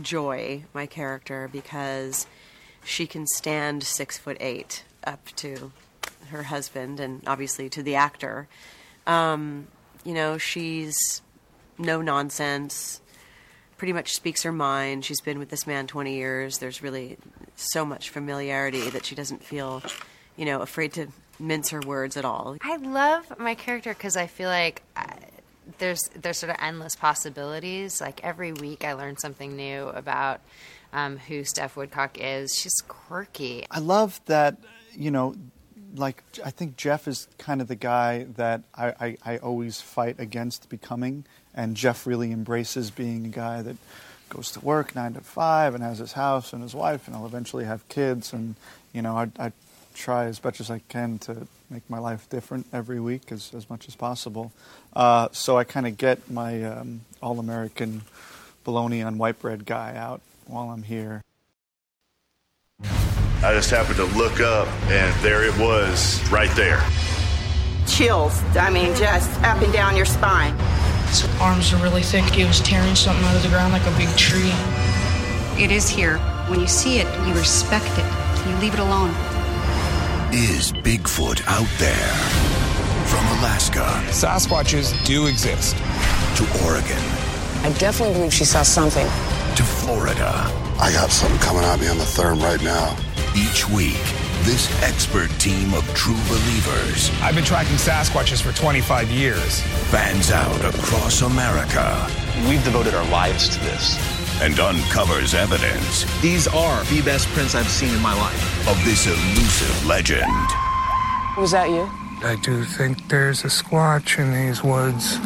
Joy, my character, because she can stand six foot eight up to her husband and obviously to the actor. Um, you know, she's no nonsense, pretty much speaks her mind. She's been with this man 20 years. There's really so much familiarity that she doesn't feel, you know, afraid to mince her words at all. I love my character because I feel like I, there's there's sort of endless possibilities. Like every week, I learn something new about um, who Steph Woodcock is. She's quirky. I love that, you know, like I think Jeff is kind of the guy that I, I, I always fight against becoming, and Jeff really embraces being a guy that goes to work nine to five and has his house and his wife, and I'll eventually have kids, and you know, I, I try as much as I can to make my life different every week as, as much as possible. Uh, so I kind of get my um, all American bologna on white bread guy out while I'm here. I just happened to look up, and there it was, right there. chills. I mean, just up and down your spine. His arms are really thick. He was tearing something out of the ground like a big tree. It is here. When you see it, you respect it. You leave it alone. Is Bigfoot out there? From Alaska Sasquatches do exist. to Oregon I definitely believe she saw something. to Florida. I got something coming at me on the therm right now. Each week, this expert team of true believers I've been tracking Sasquatches for 25 years. fans out across America We've devoted our lives to this. And uncovers evidence These are the best prints I've seen in my life. of this elusive legend. Was that you? I do think there's a squatch in these woods.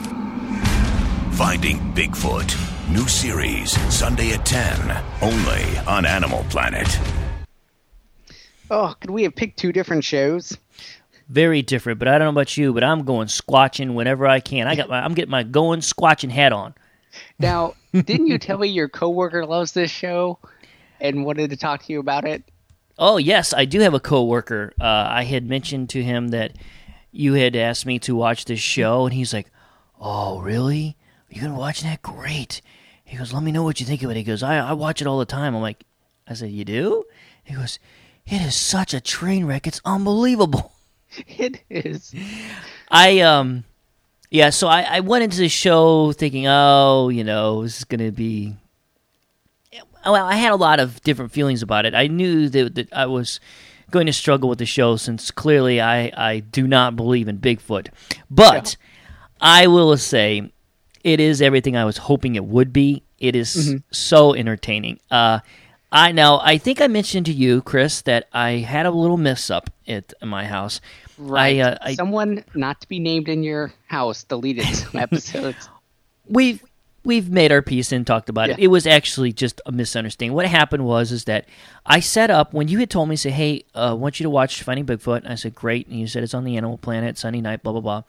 Finding Bigfoot. New series, Sunday at 10, only on Animal Planet. Oh, could we have picked two different shows? Very different, but I don't know about you, but I'm going squatching whenever I can. I got my I'm getting my going squatching hat on. Now, didn't you tell me your coworker loves this show and wanted to talk to you about it? Oh yes, I do have a coworker. Uh, I had mentioned to him that you had asked me to watch this show, and he's like, "Oh, really? You gonna watch that? Great." He goes, "Let me know what you think of it." He goes, "I I watch it all the time." I'm like, "I said you do?" He goes, "It is such a train wreck. It's unbelievable." It is. I um, yeah. So I I went into the show thinking, oh, you know, this is gonna be. Well, I had a lot of different feelings about it. I knew that, that I was going to struggle with the show since clearly I, I do not believe in Bigfoot. But I will say it is everything I was hoping it would be. It is so entertaining. Uh, I now I think I mentioned to you, Chris, that I had a little mess up at my house. Right. I, uh, I, Someone not to be named in your house deleted some episodes. we've we've made our peace and talked about it. Yeah. It was actually just a misunderstanding. What happened was is that I set up when you had told me, say, "Hey, uh, I want you to watch Finding Bigfoot." And I said, "Great," and you said it's on the Animal Planet Sunday night, blah blah blah.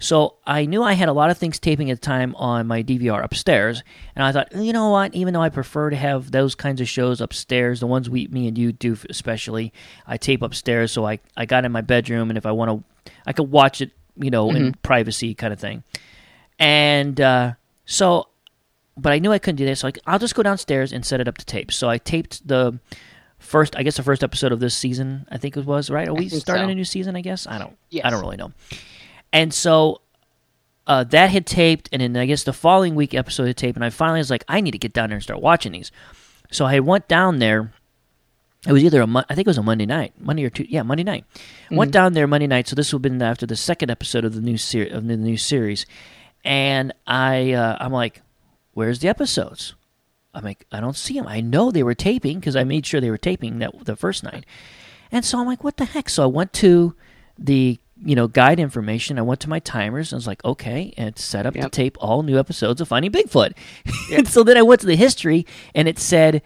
So I knew I had a lot of things taping at the time on my DVR upstairs, and I thought, you know what? Even though I prefer to have those kinds of shows upstairs, the ones we, me and you do especially, I tape upstairs. So I, I got in my bedroom, and if I want to, I could watch it, you know, in privacy kind of thing. And uh, so but I knew I couldn't do that, so I, I'll just go downstairs and set it up to tape. So I taped the first, I guess, the first episode of this season. I think it was right. Are we starting so. a new season? I guess I don't. Yes. I don't really know. And so uh, that had taped, and then I guess the following week episode had taped, and I finally was like, I need to get down there and start watching these. So I went down there. It was either a I think it was a Monday night, Monday or two, yeah, Monday night. Went Mhm. down there Monday night, so this would have been after the second episode of the new series of the new series, and I uh, I'm like, where's the episodes? I'm like, I don't see them. I know they were taping because I made sure they were taping that the first night, and so I'm like, what the heck? So I went to the you know guide information. I went to my timers. and I was like, okay, and it's set up to tape all new episodes of Finding Bigfoot. and so then I went to the history, and it said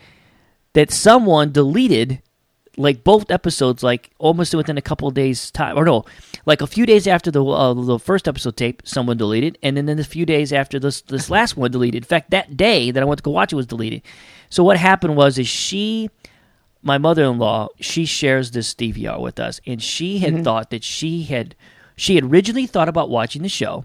that someone deleted like both episodes like almost within a couple of days time or no like a few days after the uh, the first episode tape someone deleted and then, then a few days after this this last one deleted in fact that day that I went to go watch it was deleted so what happened was is she my mother-in-law she shares this DVR with us and she had Mhm. thought that she had she had originally thought about watching the show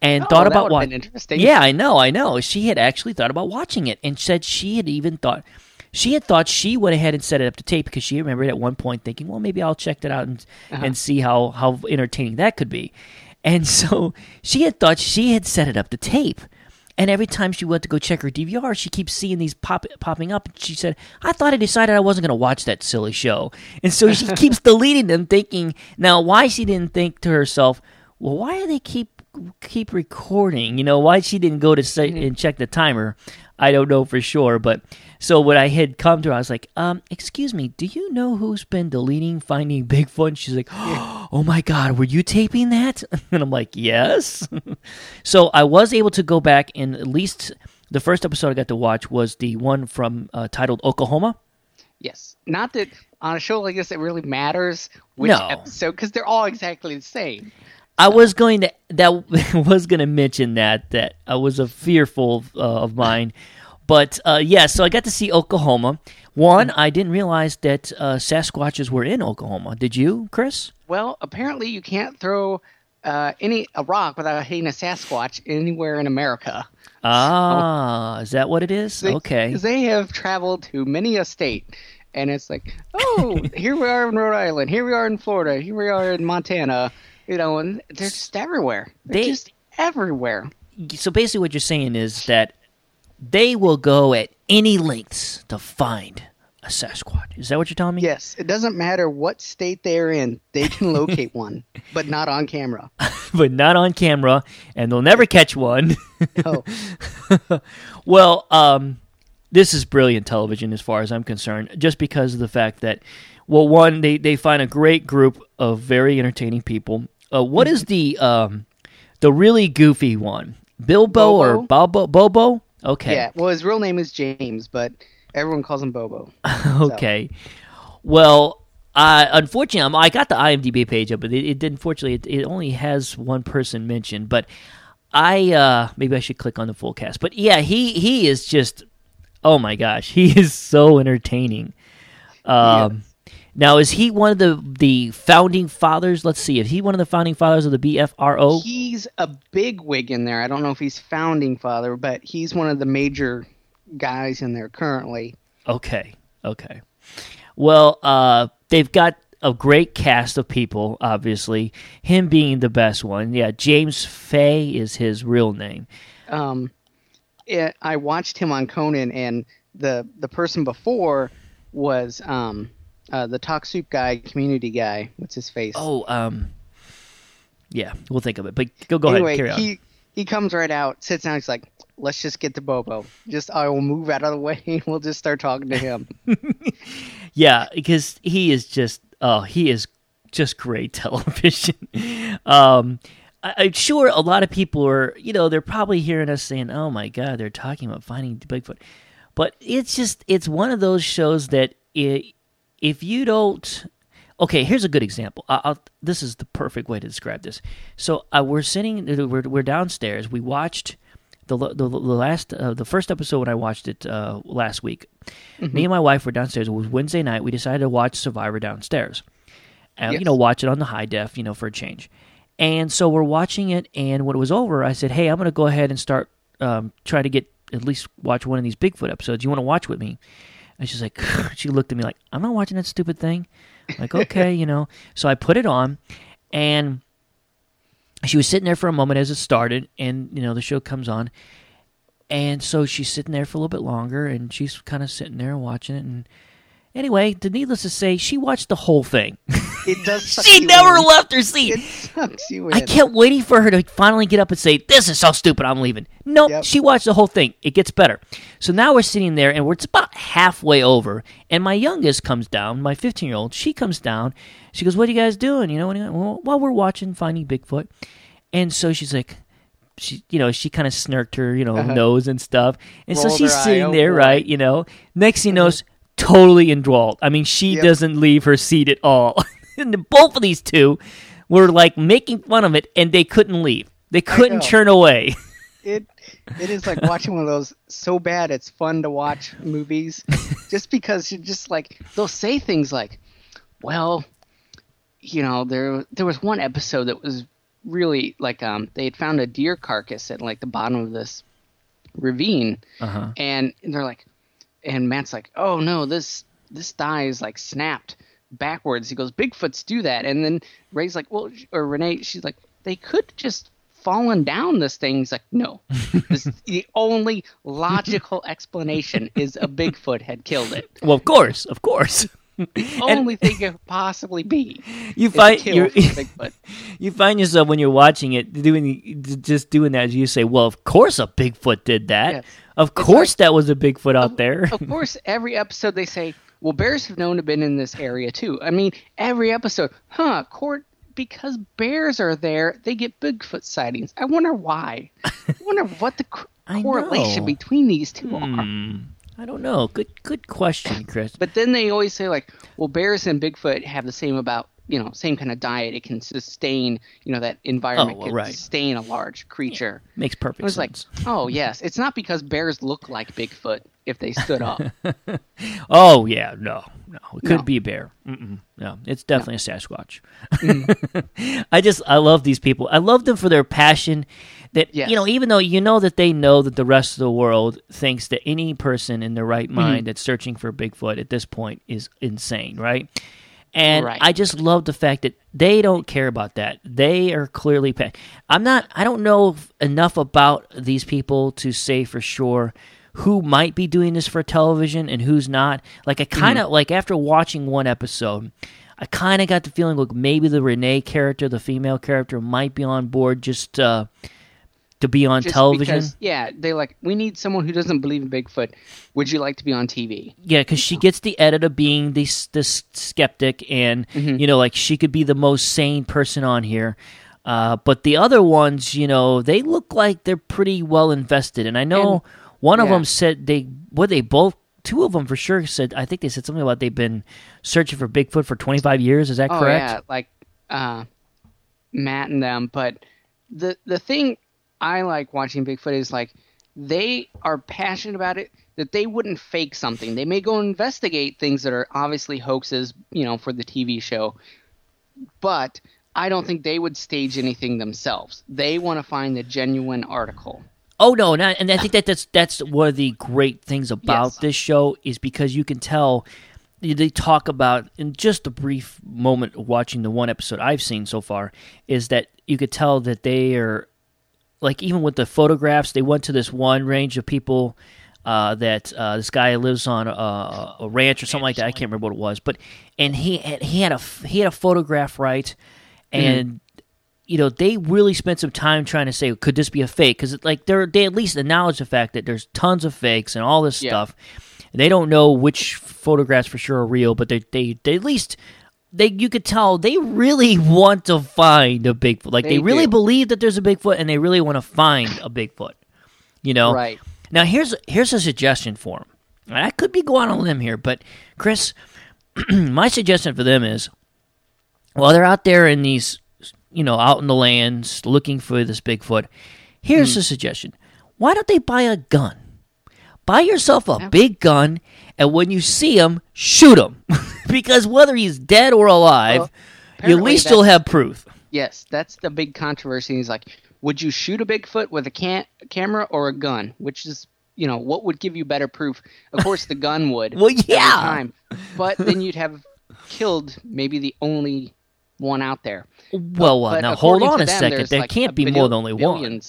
and Oh, thought about would've interesting. yeah I know I know she had actually thought about watching it and said she had even thought she had thought she went ahead and set it up to tape because she remembered at one point thinking, well, maybe I'll check that out and Uh-huh. and see how how entertaining that could be. And so she had thought she had set it up to tape. And every time she went to go check her DVR, she keeps seeing these pop popping up. And she said, "I thought I decided I wasn't going to watch that silly show." And so she keeps deleting them, thinking now why she didn't think to herself, "Well, why do they keep keep recording?" You know, why she didn't go to say mm-hmm. and check the timer. I don't know for sure, but so when I had come to her, I was like, um, excuse me, do you know who's been deleting Finding Bigfoot? And she's like, oh my God, were you taping that? And I'm like, yes. so I was able to go back and at least the first episode I got to watch was the one from uh, titled Oklahoma. Yes. Not that on a show like this it really matters which No. episode because they're all exactly the same. I was going to that was going to mention that that I was a fearful uh, of mine, but uh, yeah. So I got to see Oklahoma. One, I didn't realize that uh, Sasquatches were in Oklahoma. Did you, Chris? Well, apparently you can't throw uh, any a rock without hitting a Sasquatch anywhere in America. Ah, is that what it is? They, okay. they have traveled to many a state, and it's like, oh, here we are in Rhode Island, here we are in Florida, here we are in Montana, you know, and they're just everywhere. They're They- just everywhere. So basically, what you're saying is that they will go at any lengths to find a Sasquatch. Is that what you're telling me? Yes, it doesn't matter what state they're in, they can locate one, but not on camera. but not on camera, and they'll never catch one. Oh. well, um, this is brilliant television as far as I'm concerned, just because of the fact that, well, one, they, they find a great group of very entertaining people. Uh, what is the um, the really goofy one? Bilbo or Bobo? Bobo? Okay. Yeah, well, his real name is James, but everyone calls him Bobo. okay. Well, uh, unfortunately, I'm- I got the IMDb page up, but it, it unfortunately it, it only has one person mentioned. But I uh, maybe I should click on the full cast. But yeah, he he is just oh my gosh, he is so entertaining. Um, Now, is he one of the the founding fathers? Let's see, is he one of the founding fathers of the BFRO? He's a big wig in there. I don't know if he's founding father, but he's one of the major guys in there currently. Okay, okay. Well, uh, they've got a great cast of people. Obviously, him being the best one. Yeah, James Fay is his real name. Um, it, I watched him on Conan, and the the person before was um, uh, the talk soup guy, community guy. What's his face? Oh, um, yeah, we'll think of it. But go go anyway, ahead, carry on. he he comes right out, sits down. He's like, "Let's just get to Bobo. Just I will move out of the way, and we'll just start talking to him." Yeah, because he is just oh, he is just great television. um, I, I'm sure a lot of people are, you know, they're probably hearing us saying, "Oh my God, they're talking about finding Bigfoot," but it's just it's one of those shows that i if you don't. Okay, here's a good example. I- I'll, this is the perfect way to describe this. So uh, we're sitting, we're, we're downstairs. We watched the the, the last uh, the first episode when I watched it uh, last week. Me and my wife were downstairs. It was Wednesday night. We decided to watch Survivor downstairs, and you know, watch it on the high def, you know, for a change. And so we're watching it, and when it was over, I said, "Hey, I'm going to go ahead and start um, try to get at least watch one of these Bigfoot episodes. You want to watch with me?" And she's like, she looked at me like, "I'm not watching that stupid thing." I'm like, okay, you know. So I put it on, and she was sitting there for a moment as it started, and you know the show comes on, and so she's sitting there for a little bit longer, and she's kind of sitting there watching it, and anyway, needless to say, she watched the whole thing. It does. suck she never in. left her seat. It sucks you in. I kept waiting for her to finally get up and say, "This is so stupid. I'm leaving." No, Yep. she watched the whole thing. It gets better. So now we're sitting there, and we're it's about halfway over, and my youngest comes down. My 15 year old, she comes down. She goes, "What are you guys doing?" You know, what are you- well, while we're watching Finding Bigfoot, and so she's like. She, you know, she kind of snirked her, you know, Uh-huh. nose and stuff, and so she's sitting oh there, right? You know, next thing you know, is totally enthralled. I mean, she Yep. doesn't leave her seat at all. and both of these two were like making fun of it, and they couldn't leave. They couldn't turn away. it it is like watching one of those so bad it's fun to watch movies just because you're just like they'll say things like well you know there there was one episode that was really like um they had found a deer carcass at like the bottom of this ravine Uh-huh. and they're like and Matt's like oh no this this thigh is like snapped backwards he goes bigfoots do that and then Ray's like well or Ranae she's like they could just fallen down this thing he's like no this, the only logical explanation is a bigfoot had killed it Well, of course, of course. only thing it could possibly be You find Bigfoot. you find yourself when you're watching it doing just doing that. You say, "Well, of course a Bigfoot did that. Yes. Of course that was a Bigfoot out there." of course, every episode they say, "Well, bears have known to have been in this area too." I mean, every episode, huh? Court because bears are there, they get Bigfoot sightings. I wonder why. I wonder what the co- correlation know. between these two are. Hmm. I don't know. Good, good question, Chris. But then they always say like, "Well, bears and Bigfoot have the same about." You know, same kind of diet. It can sustain, you know, that environment Oh, can right. sustain a large creature. Makes perfect I was sense. like, oh yes, it's not because bears look like Bigfoot if they stood up. Oh yeah, no, no, it could No. be a bear. Mm-mm, no, it's definitely a Sasquatch. Mm-hmm. I just I love these people. I love them for their passion. That Yes. you know, even though you know that they know that the rest of the world thinks that any person in their right mm-hmm. mind that's searching for Bigfoot at this point is insane, right? And Right. I just love the fact that they don't care about that. They are clearly. Pa- I'm not. I don't know enough about these people to say for sure who might be doing this for television and who's not. Like I kind of like after watching one episode, I kind of got the feeling like maybe the Ranae character, the female character, might be on board just uh, to be on Just television. Because, yeah, they like we need someone who doesn't believe in Bigfoot. Would you like to be on TV? Yeah, because she gets the edit of being this this skeptic, and Mm-hmm. you know, like she could be the most sane person on here. Uh, but the other ones, you know, they look like they're pretty well invested. And I know And- one of them said they, what they both, two of them for sure said. I think they said something about they've been searching for Bigfoot for twenty five years. Is that oh correct? yeah, like uh, Matt and them. But the the thing I like watching Bigfoot is like they are passionate about it. That they wouldn't fake something. They may go investigate things that are obviously hoaxes, you know, for the TV show. But I don't think they would stage anything themselves. They want to find the genuine article. Oh no, not, and I think that that's that's one of the great things about Yes. this show is because you can tell they talk about in just a brief moment of watching the one episode I've seen so far is that you could tell that they are like even with the photographs they went to this one range of people uh, that uh, this guy lives on a, a ranch or something like that. I can't remember what it was but and he had, he had a he had a photograph right? And you know they really spent some time trying to say could this be a fake? Because like they're they at least acknowledge the fact that there's tons of fakes and all this Yeah. stuff. And they don't know which photographs for sure are real but they they, they at least they you could tell they really want to find a bigfoot like they, They really do. believe that there's a bigfoot and they really want to find a bigfoot you know Right. now here's here's a suggestion for them and i could be going on a limb here but chris my suggestion for them is while they're out there in these, you know, out in the lands looking for this Bigfoot, here's hmm. a suggestion. Why don't they buy a gun? Buy yourself a big gun, and when you see him, shoot him. because whether he's dead or alive, Well, you at least you'll have proof. Yes, that's the big controversy. He's like, would you shoot a Bigfoot with a can- camera or a gun? Which is you know, what would give you better proof? Of course, the gun would. Well, yeah. time. But then you'd have killed maybe the only one out there. Well, uh, But now hold on a them, second. There like can't be more than only one.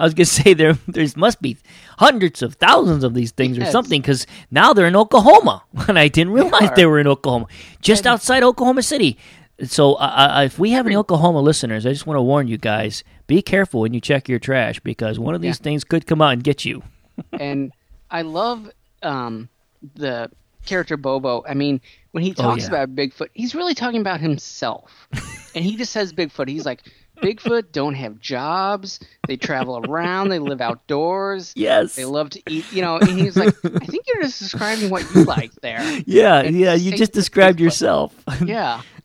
I was gonna say there there must be hundreds of thousands of these things or something because now they're in Oklahoma, and I didn't realize are. they were in Oklahoma, just outside Oklahoma City. So, uh, if we have any Oklahoma listeners, I just want to warn you guys: be careful when you check your trash because one of these things could come out and get you. and I love um, the character Bobo. I mean, when he Oh, talks yeah. about Bigfoot, he's really talking about himself. and he just says Bigfoot. He's like, Bigfoot don't have jobs. They travel around. They live outdoors. Yes. They love to eat. You know, and he's like, I think you're just describing what you like there. Yeah, And yeah, you just described Bigfoot. yourself. Yeah.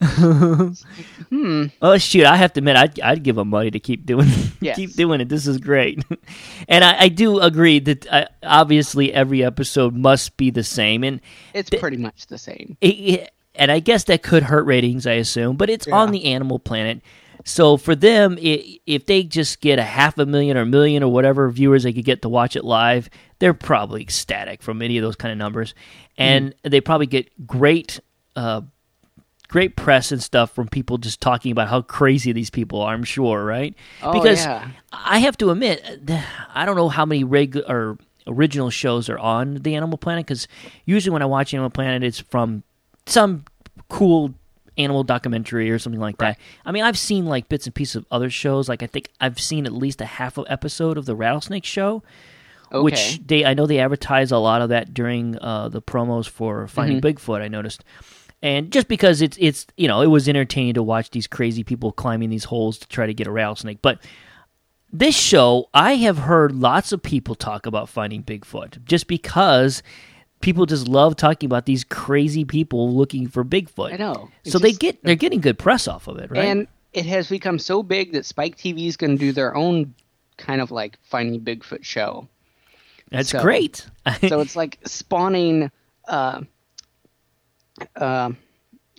hmm. Oh shoot! I have to admit, I'd, I'd give them money to keep doing Yes. keep doing it. This is great, and I, I do agree that uh, obviously every episode must be the same, and It's pretty much the same. it, it- and I guess that could hurt ratings, I assume, but it's on the Animal Planet. So for them, i if they just get a half a million or a million or whatever viewers they could get to watch it live, they're probably ecstatic from any of those kind of numbers, and they probably get great, uh, great press and stuff from people just talking about how crazy these people are. I'm sure, right? Oh, because yeah. I have to admit, I don't know how many reg- or original shows are on the Animal Planet because usually when I watch Animal Planet, it's from some cool animal documentary or something like that. I mean, I've seen like bits and pieces of other shows. Like I think I've seen at least a half of episode of the Rattlesnake Show, Okay. which they I know they advertise a lot of that during uh, the promos for Finding Mhm. Bigfoot. I noticed. And just because it's it's you know it was entertaining to watch these crazy people climbing these holes to try to get a rattlesnake, but this show, I have heard lots of people talk about finding Bigfoot just because people just love talking about these crazy people looking for Bigfoot. I know. It's So they get they're getting good press off of it, right? And it has become so big that Spike TV is going to do their own kind of like Finding Bigfoot show. That's So- great. so it's like spawning uh, uh,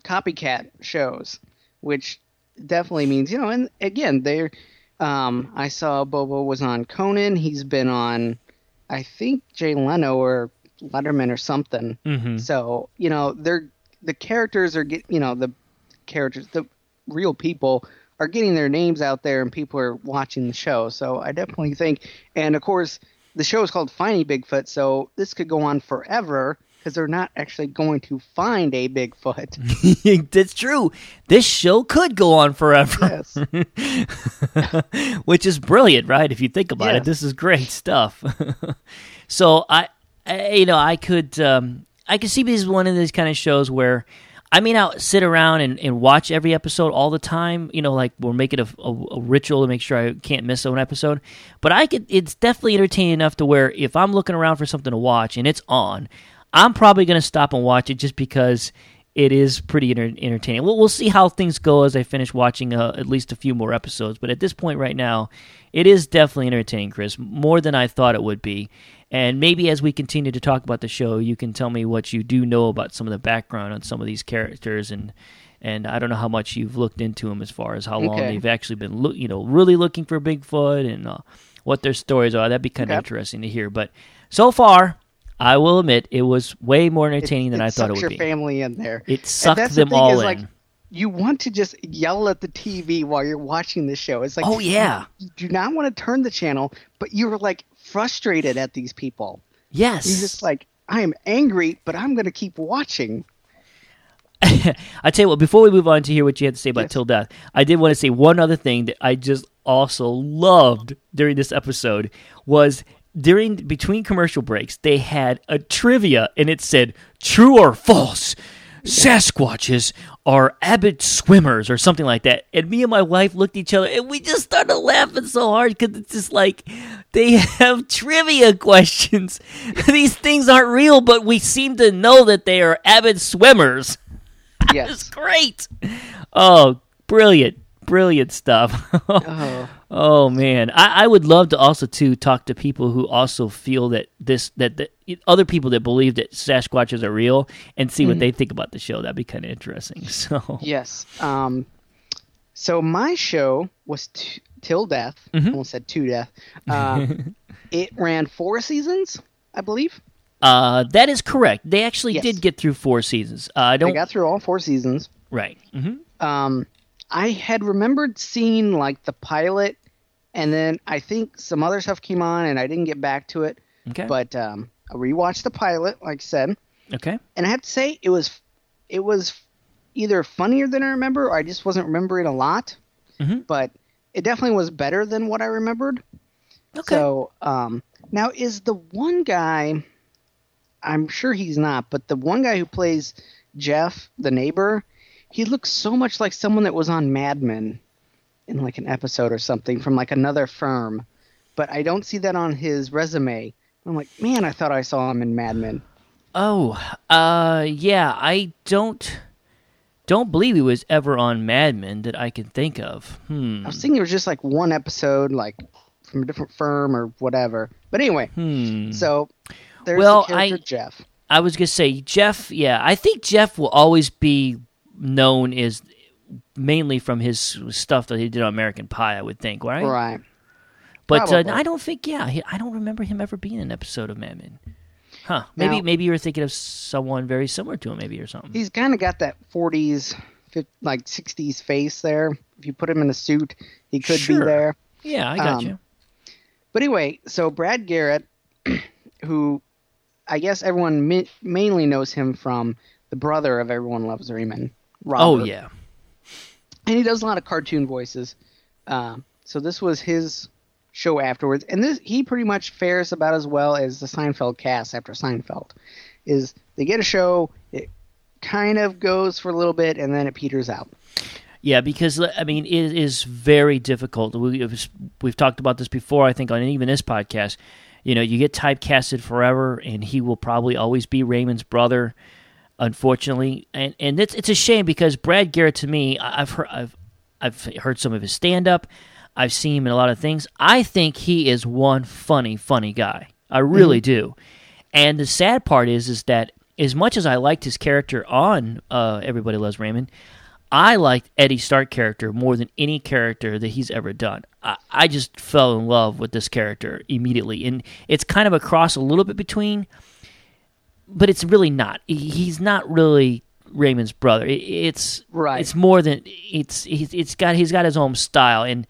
copycat shows, which definitely means you know. And again, they're. Um, I saw Bobo was on Conan. He's been on, I think Jay Leno or Letterman or something. Mhm. So you know, they're the characters are get you know the characters the real people are getting their names out there and people are watching the show. So I definitely think, and of course, the show is called Finding Bigfoot, so this could go on forever because they're not actually going to find a Bigfoot. That's true. This show could go on forever. Which is brilliant, right? If you think about it, this is great stuff. so I, You know, I could, um, I could see this as one of these kind of shows where I may not sit around and, and watch every episode all the time. You know, like we'll make it a, a, a ritual to make sure I can't miss an episode. But I could. It's definitely entertaining enough to where if I'm looking around for something to watch and it's on, I'm probably going to stop and watch it just because it is pretty enter- entertaining. We'll, we'll see how things go as I finish watching uh, at least a few more episodes. But at this point right now, it is definitely entertaining, Chris, more than I thought it would be. And maybe as we continue to talk about the show, you can tell me what you do know about some of the background on some of these characters and. And I don't know how much you've looked into them as far as how long Okay. they've actually been, look, you know, really looking for Bigfoot and uh, what their stories are. That'd be kind of Okay. interesting to hear. But so far, I will admit it was way more entertaining than it I thought it would your be. family in there. It sucked that's the them thing all is, in. Like, you want to just yell at the TV while you're watching the show. It's like, Oh, yeah. you do not want to turn the channel, but you're like frustrated at these people. Yes. You're just like, I am angry, but I'm going to keep watching. I tell you what, before we move on to hear what you had to say about Till Death, I did want to say one other thing that I just also loved during this episode was during between commercial breaks they had a trivia and it said true or false Sasquatches are avid swimmers or something like that. And me and my wife looked at each other and we just started laughing so hard because it's just like they have trivia questions. These things aren't real, but we seem to know that they are avid swimmers. Yes. It's great. Oh, brilliant. Brilliant stuff. Oh. Oh man, I, I would love to also to talk to people who also feel that this that, the, other people that believe that Sasquatches are real and see what Mhm. they think about the show. That'd be kind of interesting. So Yes. Um, so my show was t- Till Death. Mhm. Almost said to death. Uh, it ran four seasons. I believe. Uh, that is correct. They actually Yes. did get through four seasons. Uh, I don't. got through all four seasons. right. Mm-hmm. Um, I had remembered seeing like the pilot, and then I think some other stuff came on, and I didn't get back to it. Okay. But um, I rewatched the pilot, like I said, Okay. and I have to say it was it was either funnier than I remember, or I just wasn't remembering a lot. Mhm. But it definitely was better than what I remembered. Okay. So um, now is the one guy. I'm sure he's not, but the one guy who plays Jeff, the neighbor, he looks so much like someone that was on Mad Men in like an episode or something from like another firm. But I don't see that on his resume. I'm like, man, I thought I saw him in Mad Men. Oh, uh, yeah. I don't don't believe he was ever on Mad Men that I can think of. Hmm. I was thinking it was just like one episode, like from a different firm or whatever. But anyway, Hmm. so there's Well, the character I- Jeff. I was gonna say Jeff. Yeah, I think Jeff will always be known is mainly from his stuff that he did on American Pie. I would think, right? Right. But uh, I don't think. Yeah, he, I don't remember him ever being in an episode of Mad Men. Huh? Maybe Now- maybe you were thinking of someone very similar to him, maybe or something. He's kind of got that 40s, fif- like 60s face there. If you put him in a suit, he could Sure. be there. Yeah, I got Um, you. But anyway, so Brad Garrett, who I guess everyone mi- mainly knows him from the brother of Everyone Loves Raymond. Robert. Oh yeah. and he does a lot of cartoon voices. Um, so this was his show afterwards, and this he pretty much fares about as well as the Seinfeld cast after Seinfeld. Is they get a show, it kind of goes for a little bit, and then it peters out. Yeah, because I mean, it is very difficult. We, we've talked about this before, I think, on even this podcast. You know, you get typecasted forever, and he will probably always be Raymond's brother, unfortunately. And and it's it's a shame because Brad Garrett, to me, I've heard I've I've heard some of his stand up. I've seen him in a lot of things. I think he is one funny, funny guy. I really do. And the sad part is, is that as much as I liked his character on uh, Everybody Loves Raymond, I liked Eddie Stark character more than any character that he's ever done. I, I just fell in love with this character immediately, and it's kind of a cross a little bit between, but it's really not. He's not really Raymond's brother. It's Right. It's more than it's. He's it's got he's got his own style, and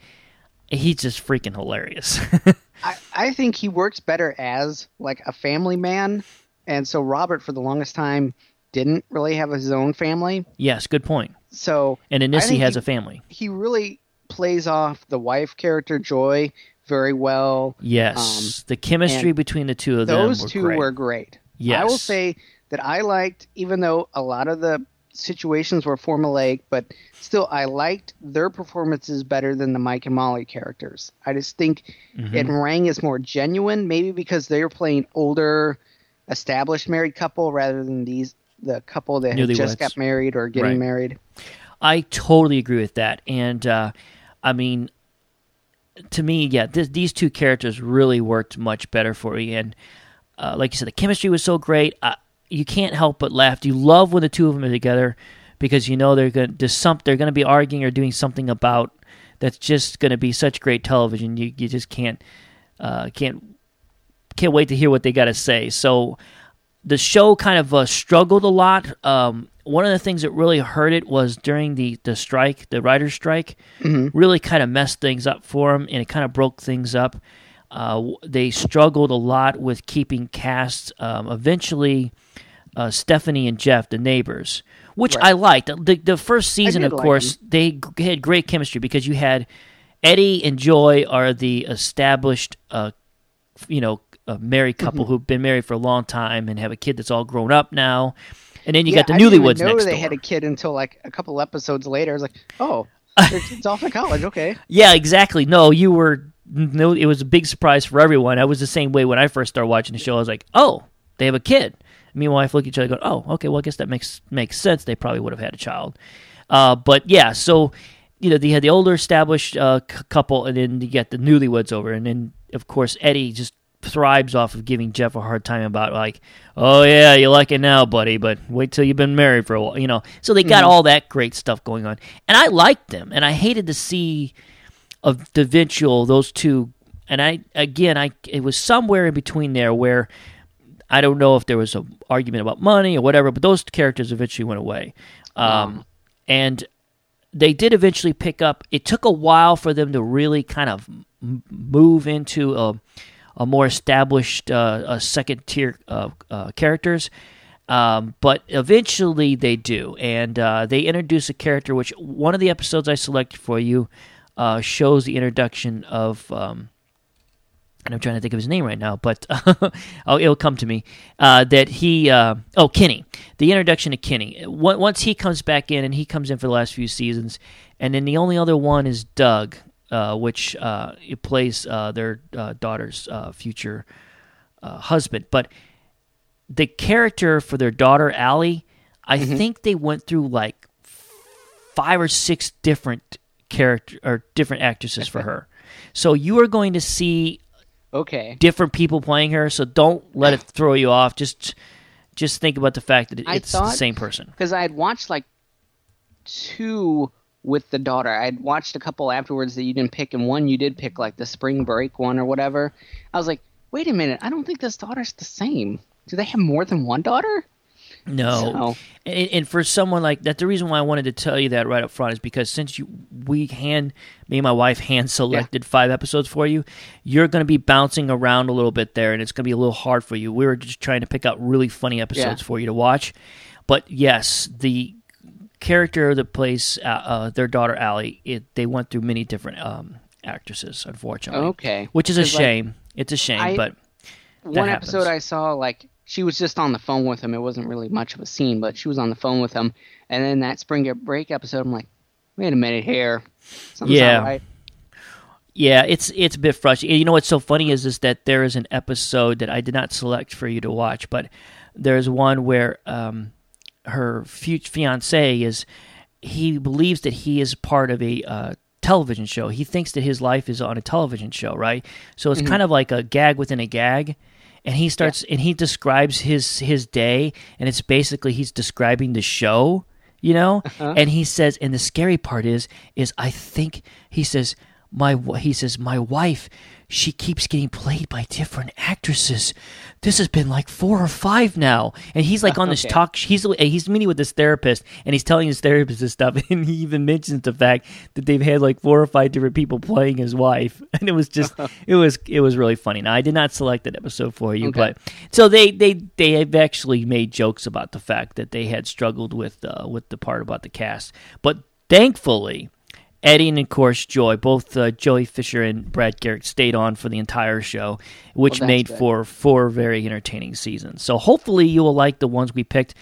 he's just freaking hilarious. I, I think he works better as like a family man, and so Robert for the longest time didn't really have his own family. yes, good point. So And in I this, he has a family. He really plays off the wife character Joy very well. Yes, Um, the chemistry between the two of them. Those two great. were great. Yes. I will say that I liked, even though a lot of the situations were formulaic, but still I liked their performances better than the Mike and Molly characters. I just think Mhm. it rang as more genuine, maybe because they were playing older, established married couple rather than these the couple that just got married or getting Right. married. I totally agree with that, and uh, I mean, to me, yeah, th- these two characters really worked much better for me, and uh, like you said, the chemistry was so great. Uh, you can't help but laugh. You love when the two of them are together because you know they're going to some they're going to be arguing or doing something about that's just going to be such great television. You you just can't uh, can't can't wait to hear what they got to say. So the show kind of uh, struggled a lot. Um, one of the things that really hurt it was during the, the strike, the writer's strike, Mhm. really kind of messed things up for them, and it kind of broke things up. Uh, they struggled a lot with keeping casts. Um, eventually, uh, Stephanie and Jeff, the neighbors, which Right. I liked. The, the first season, of like course, they g- had great chemistry because you had Eddie and Joy are the established, uh, you know, a married couple Mhm. who've been married for a long time and have a kid that's all grown up now. And then you Yeah, got the I didn't newlyweds know next they door. had a kid until like a couple episodes later. I was like, oh, it's off at college. Okay. Yeah, exactly. No, you were no. It was a big surprise for everyone. I was the same way when I first started watching the show. I was like, oh, they have a kid. Me and my wife look at each other, and go, oh, okay. Well, I guess that makes makes sense. They probably would have had a child. Uh, but yeah, so you know, they had the older established uh, c- couple, and then you get the newlyweds over, and then of course Eddie just thrives off of giving Jeff a hard time about like, oh yeah, you like it now, buddy, but wait till you've been married for a while, you know. So they got Mhm. all that great stuff going on, and I liked them, and I hated to see of eventual those two, and I again, I it was somewhere in between there where I don't know if there was an argument about money or whatever, but those characters eventually went away. Um, And they did eventually pick up. It took a while for them to really kind of move into a, a more established uh, a second tier uh, uh, characters. Um, but eventually they do, and uh, they introduce a character. Which one of the episodes I selected for you uh, shows the introduction of. Um, and I'm trying to think of his name right now, but oh, it'll come to me. Uh, that he, uh, oh, Kenny, the introduction to Kenny. Once once he comes back in, and he comes in for the last few seasons, and then the only other one is Doug, uh, which uh, it plays uh, their uh, daughter's uh, future uh, husband. But the character for their daughter Allie, I think they went through like five or six different character or different actresses for her. So you are going to see Okay. different people playing her. So don't let it throw you off. Just just think about the fact that it's the same person. Because I had watched like two with the daughter. I had watched a couple afterwards that you didn't pick, and one you did pick, like the spring break one or whatever. I was like, wait a minute, I don't think this daughter's the same. Do they have more than one daughter? No, So- and, and for someone like that, the reason why I wanted to tell you that right up front is because since you we hand me and my wife hand selected five episodes for you, you're going to be bouncing around a little bit there, and it's going to be a little hard for you. We were just trying to pick out really funny episodes Yeah. for you to watch, but yes, the character that plays uh, uh, their daughter Allie, it, they went through many different um, actresses, unfortunately. Okay. which is a 'Cause, like, shame. it's a shame, I- but one happens. episode I saw, like she was just on the phone with him. It wasn't really much of a scene, but she was on the phone with him. And then that spring break episode, I'm like, wait a minute here, something's Yeah. right. Yeah, it's it's a bit frustrating. You know what's so funny is is that there is an episode that I did not select for you to watch, but there's one where um, her future fiance is he believes that he is part of a uh, television show. He thinks that his life is on a television show, right? So it's Mhm. kind of like a gag within a gag. And he starts and he describes his his day, and it's basically he's describing the show, you know. Uh-huh. And he says, and the scary part is, is I think he says my he says my wife she keeps getting played by different actresses this has been like four or five now and he's like on this Okay. talk he's he's meeting with this therapist and he's telling his therapist this stuff and he even mentions the fact that they've had like four or five different people playing his wife and it was just it was it was really funny now i did not select that episode for you Okay. but so they they they have actually made jokes about the fact that they had struggled with uh with the part about the cast but thankfully Eddie and of course Joy, both uh, Joely Fisher and Brad Garrett stayed on for the entire show, which that's made good. for four very entertaining seasons. So hopefully you will like the ones we picked.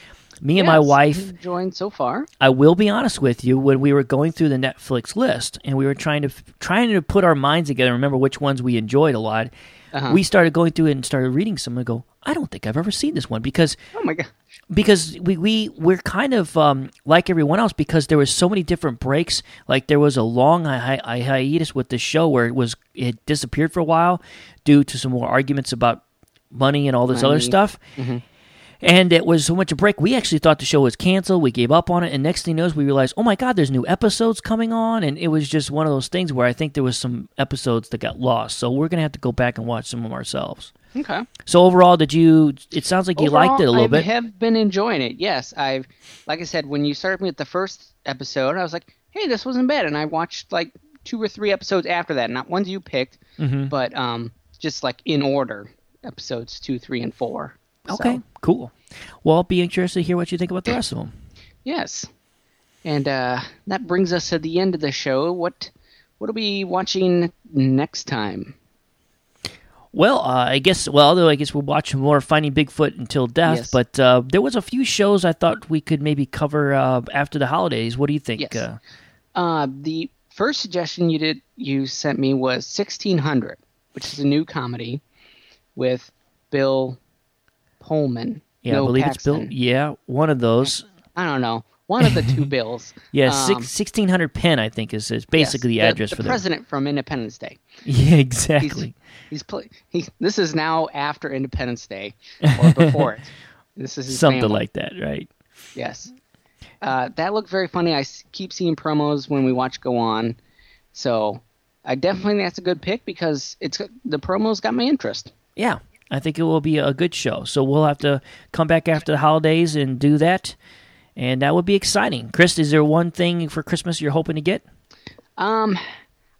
Me and my wife, joined so far. I will be honest with you, when we were going through the Netflix list and we were trying to trying to put our minds together, and remember which ones we enjoyed a lot. Uh-huh. We started going through it and started reading some and go, I don't think I've ever seen this one because Oh my god. because we we we're kind of um, like everyone else because there was so many different breaks. Like there was a long hi- hi- hiatus with the show where it was it disappeared for a while due to some more arguments about money and all this other Money. stuff. Mhm. And it was so much a break. We actually thought the show was canceled. We gave up on it, and next thing you know, we realized, oh my god, there's new episodes coming on, and it was just one of those things where I think there was some episodes that got lost. So we're gonna have to go back and watch some of them ourselves. Okay. So overall, did you? It sounds like you liked it a little I bit. have been enjoying it. Yes, I've like I said when you started me with the first episode, I was like, "Hey, this wasn't bad," and I watched like two or three episodes after that. Not ones you picked, Mhm. but um, just like in order, episodes two, three, and four. Okay, So, cool. Well, I'll be interested to hear what you think about the rest of them. yes, and uh, that brings us to the end of the show. What what are we watching next time? Well, uh, I guess. Well, although I guess we'll watch more Finding Bigfoot until death. Yes. But uh, there was a few shows I thought we could maybe cover uh, after the holidays. What do you think? Yes. Uh, Uh, the first suggestion you did you sent me was 1600, which is a new comedy with Bill Pullman. yeah, Bill I believe it's Bill. Yeah, one of those. I don't know. One of the two Bills. Yeah, Um, six, 1600 Penn, I think, is, is basically yes, the address the for the president from Independence Day. Yeah, exactly. He's play. He, this is now after Independence Day or before it. This is Something family. like that, right? Yes. Uh, that looked very funny. I keep seeing promos when we watch Go On, so I definitely think that's a good pick because it's the promos got my interest. Yeah, I think it will be a good show. So we'll have to come back after the holidays and do that, and that would be exciting. Chris, is there one thing for Christmas you're hoping to get? Um,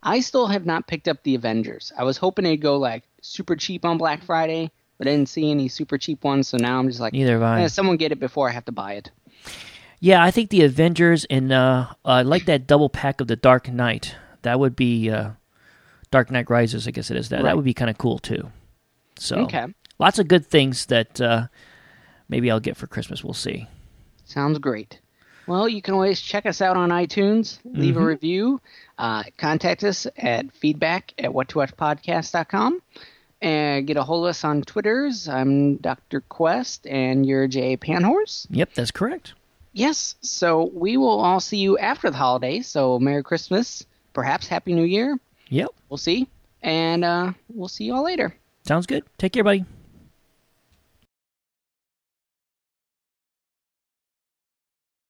I still have not picked up the Avengers. I was hoping it'd go like super cheap on Black Friday, but I didn't see any super cheap ones. So now I'm just like, Neither have I. eh, someone get it before I have to buy it. Yeah, I think the Avengers and uh, I like that double pack of the Dark Knight. That would be uh, Dark Knight Rises. I guess it is that. Right. That would be kind of cool too. So Okay. lots of good things that uh, maybe I'll get for Christmas. We'll see. Sounds great. Well, you can always check us out on iTunes, leave a Mhm. review, uh, contact us at feedback at whattowatchpodcast.com, and get a hold of us on Twitters. I'm Dr. Quest, and you're Jay Panhorse. Yep, that's correct. Yes, so we will all see you after the holiday. So Merry Christmas, perhaps Happy New Year. Yep. We'll see, and uh, we'll see you all later. Sounds good. Take care, buddy.